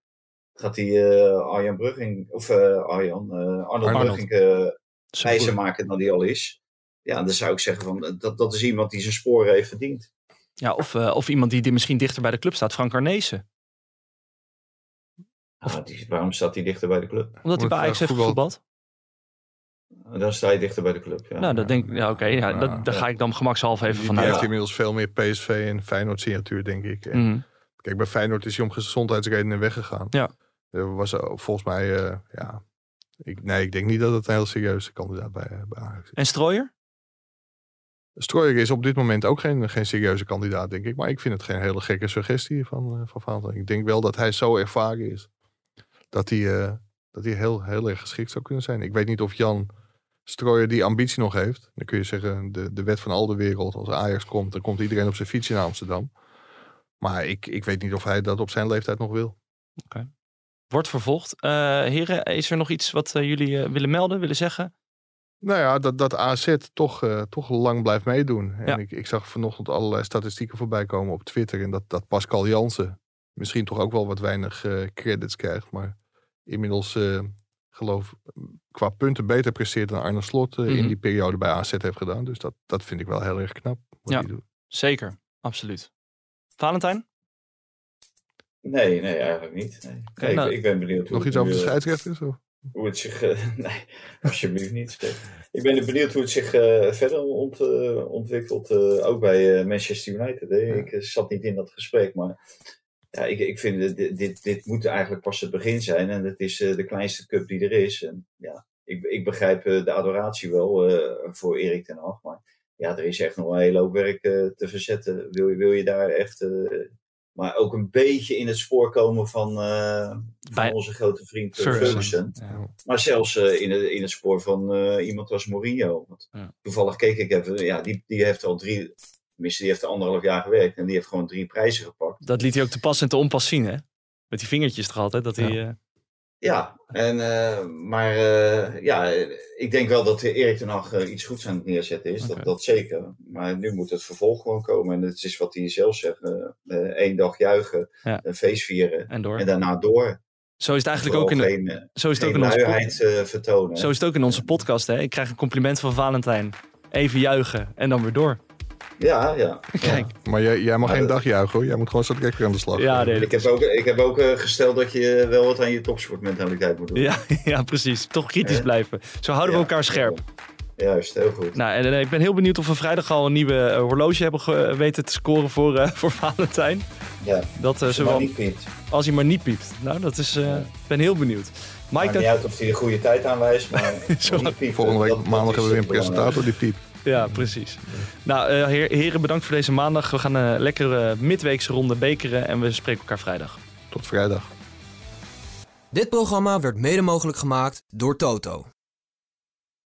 gaat hij eh, Arjan Brugging, of eh, Arjan, eh, Arnold, Arnold. Brugging eh maken dan die al is. Ja, dan zou ik zeggen van, dat, dat is iemand die zijn sporen heeft verdiend. Ja, of, eh, of iemand die, die misschien dichter bij de club staat. Frank Arnezen. Ah, die, waarom staat hij dichter bij de club? Omdat hij bij Ajax heeft graag gevoetbald. Dan sta je dichter bij de club. Ja. nou, dat denk ik. Ja, oké. ja, Ja. dat, daar ga ik dan gemakshalve even vanuit. heeft inmiddels veel meer PSV en Feyenoord signatuur, denk ik. En Mhm. Kijk, bij Feyenoord is hij om gezondheidsredenen weggegaan. Ja. Er was eh, volgens mij, eh, ja... Ik, nee, ik denk niet dat het een heel serieuze kandidaat bij, eh, bij Ajax is. En Strooier? Strooijer is op dit moment ook geen, geen serieuze kandidaat, denk ik. Maar ik vind het geen hele gekke suggestie van, uh, van. Ik denk wel dat hij zo ervaren is. Dat hij, uh, dat hij heel, heel erg geschikt zou kunnen zijn. Ik weet niet of Jan Strooijer die ambitie nog heeft. Dan kun je zeggen, de, de wet van al de wereld. Als Ajax komt, dan komt iedereen op zijn fietsje naar Amsterdam. Maar ik, ik weet niet of hij dat op zijn leeftijd nog wil. Okay. Wordt vervolgd. Uh, heren, is er nog iets wat uh, jullie willen melden, willen zeggen? Nou ja, dat, dat AZ toch, uh, toch lang blijft meedoen. En Ja. ik, ik zag vanochtend allerlei statistieken voorbij komen op Twitter. En dat, dat Pascal Jansen misschien toch ook wel wat weinig uh, credits krijgt. Maar inmiddels, uh, geloof qua punten beter presteert dan Arne Slot mm -hmm. in die periode bij AZ heeft gedaan. Dus dat, dat vind ik wel heel erg knap. Wat ja, doet. zeker. Absoluut. Valentijn? Nee, nee, eigenlijk niet. Nee. Okay, nee, nou, ik, ik, ben benieuwd Nog iets over de scheidsrechters? Of? hoe het zich. Uh, nee, alsjeblieft niet. Ik ben benieuwd hoe het zich uh, verder ont, uh, ontwikkelt. ook bij Manchester United. Hè. Ja. Ik zat niet in dat gesprek, maar ja, ik, ik vind dit, dit, dit moet eigenlijk pas het begin zijn. En het is de kleinste cup die er is. En ja, ik, ik begrijp de adoratie wel voor Erik ten Hag. Maar ja, er is echt nog een hele hoop werk eh, te verzetten. Wil je, wil je daar echt, eh, maar ook een beetje in het spoor komen van, eh, van Bij- onze grote vriend eh, Ferguson. Ja. Maar zelfs eh, in, het, in het spoor van eh, iemand als Mourinho. Want Ja. Toevallig keek ik even, ja, die, die heeft al drie, tenminste die heeft anderhalf jaar gewerkt en die heeft gewoon drie prijzen gepakt. Dat liet hij ook te pas en te onpas zien, hè? Met die vingertjes toch altijd? Dat hij, Ja. eh, Ja, en, eh, maar eh, ja, ik denk wel dat Erik ten Hag eh, iets goeds aan het neerzetten is. Dat, dat zeker. Maar nu moet het vervolg gewoon komen. En het is wat hij zelf zegt. één dag juichen, Ja. een feest vieren en door. en daarna door. Zo is het eigenlijk ook in, de, geen, zo is het ook in onze pod- luiheid eh, vertonen. Zo is het ook in onze podcast, hè? Ik krijg een compliment van Valentijn. Even juichen en dan weer door. Ja, ja. Kijk. Maar jij, jij mag geen dag juichen hoor. Jij moet gewoon zo weer aan de slag. Ja, nee, Ik heb ook, ik heb ook eh, gesteld dat je wel wat aan je topsportmentaliteit moet doen. Ja, ja, precies. Toch kritisch blijven. Zo houden we elkaar scherp. Juist, heel goed. Nou, en, eh, ik ben heel benieuwd of we vrijdag al een nieuwe eh, horloge hebben ge- weten te scoren voor, eh, voor Valentijn. Ja, Dat, eh, als zowel, maar niet piept. als hij maar niet piept. Nou, dat is. eh, Ik ben heel benieuwd. Mike, Maakt dat, niet uit of hij de goede tijd aanwijst, maar Zo, niet piepen, Volgende week dat- maandag hebben we weer een presentator die piept. Ja, precies. Nou, eh, heren, bedankt voor deze maandag. We gaan een lekkere midweekse ronde bekeren en we spreken elkaar vrijdag. Tot vrijdag. Dit programma werd mede mogelijk gemaakt door Toto.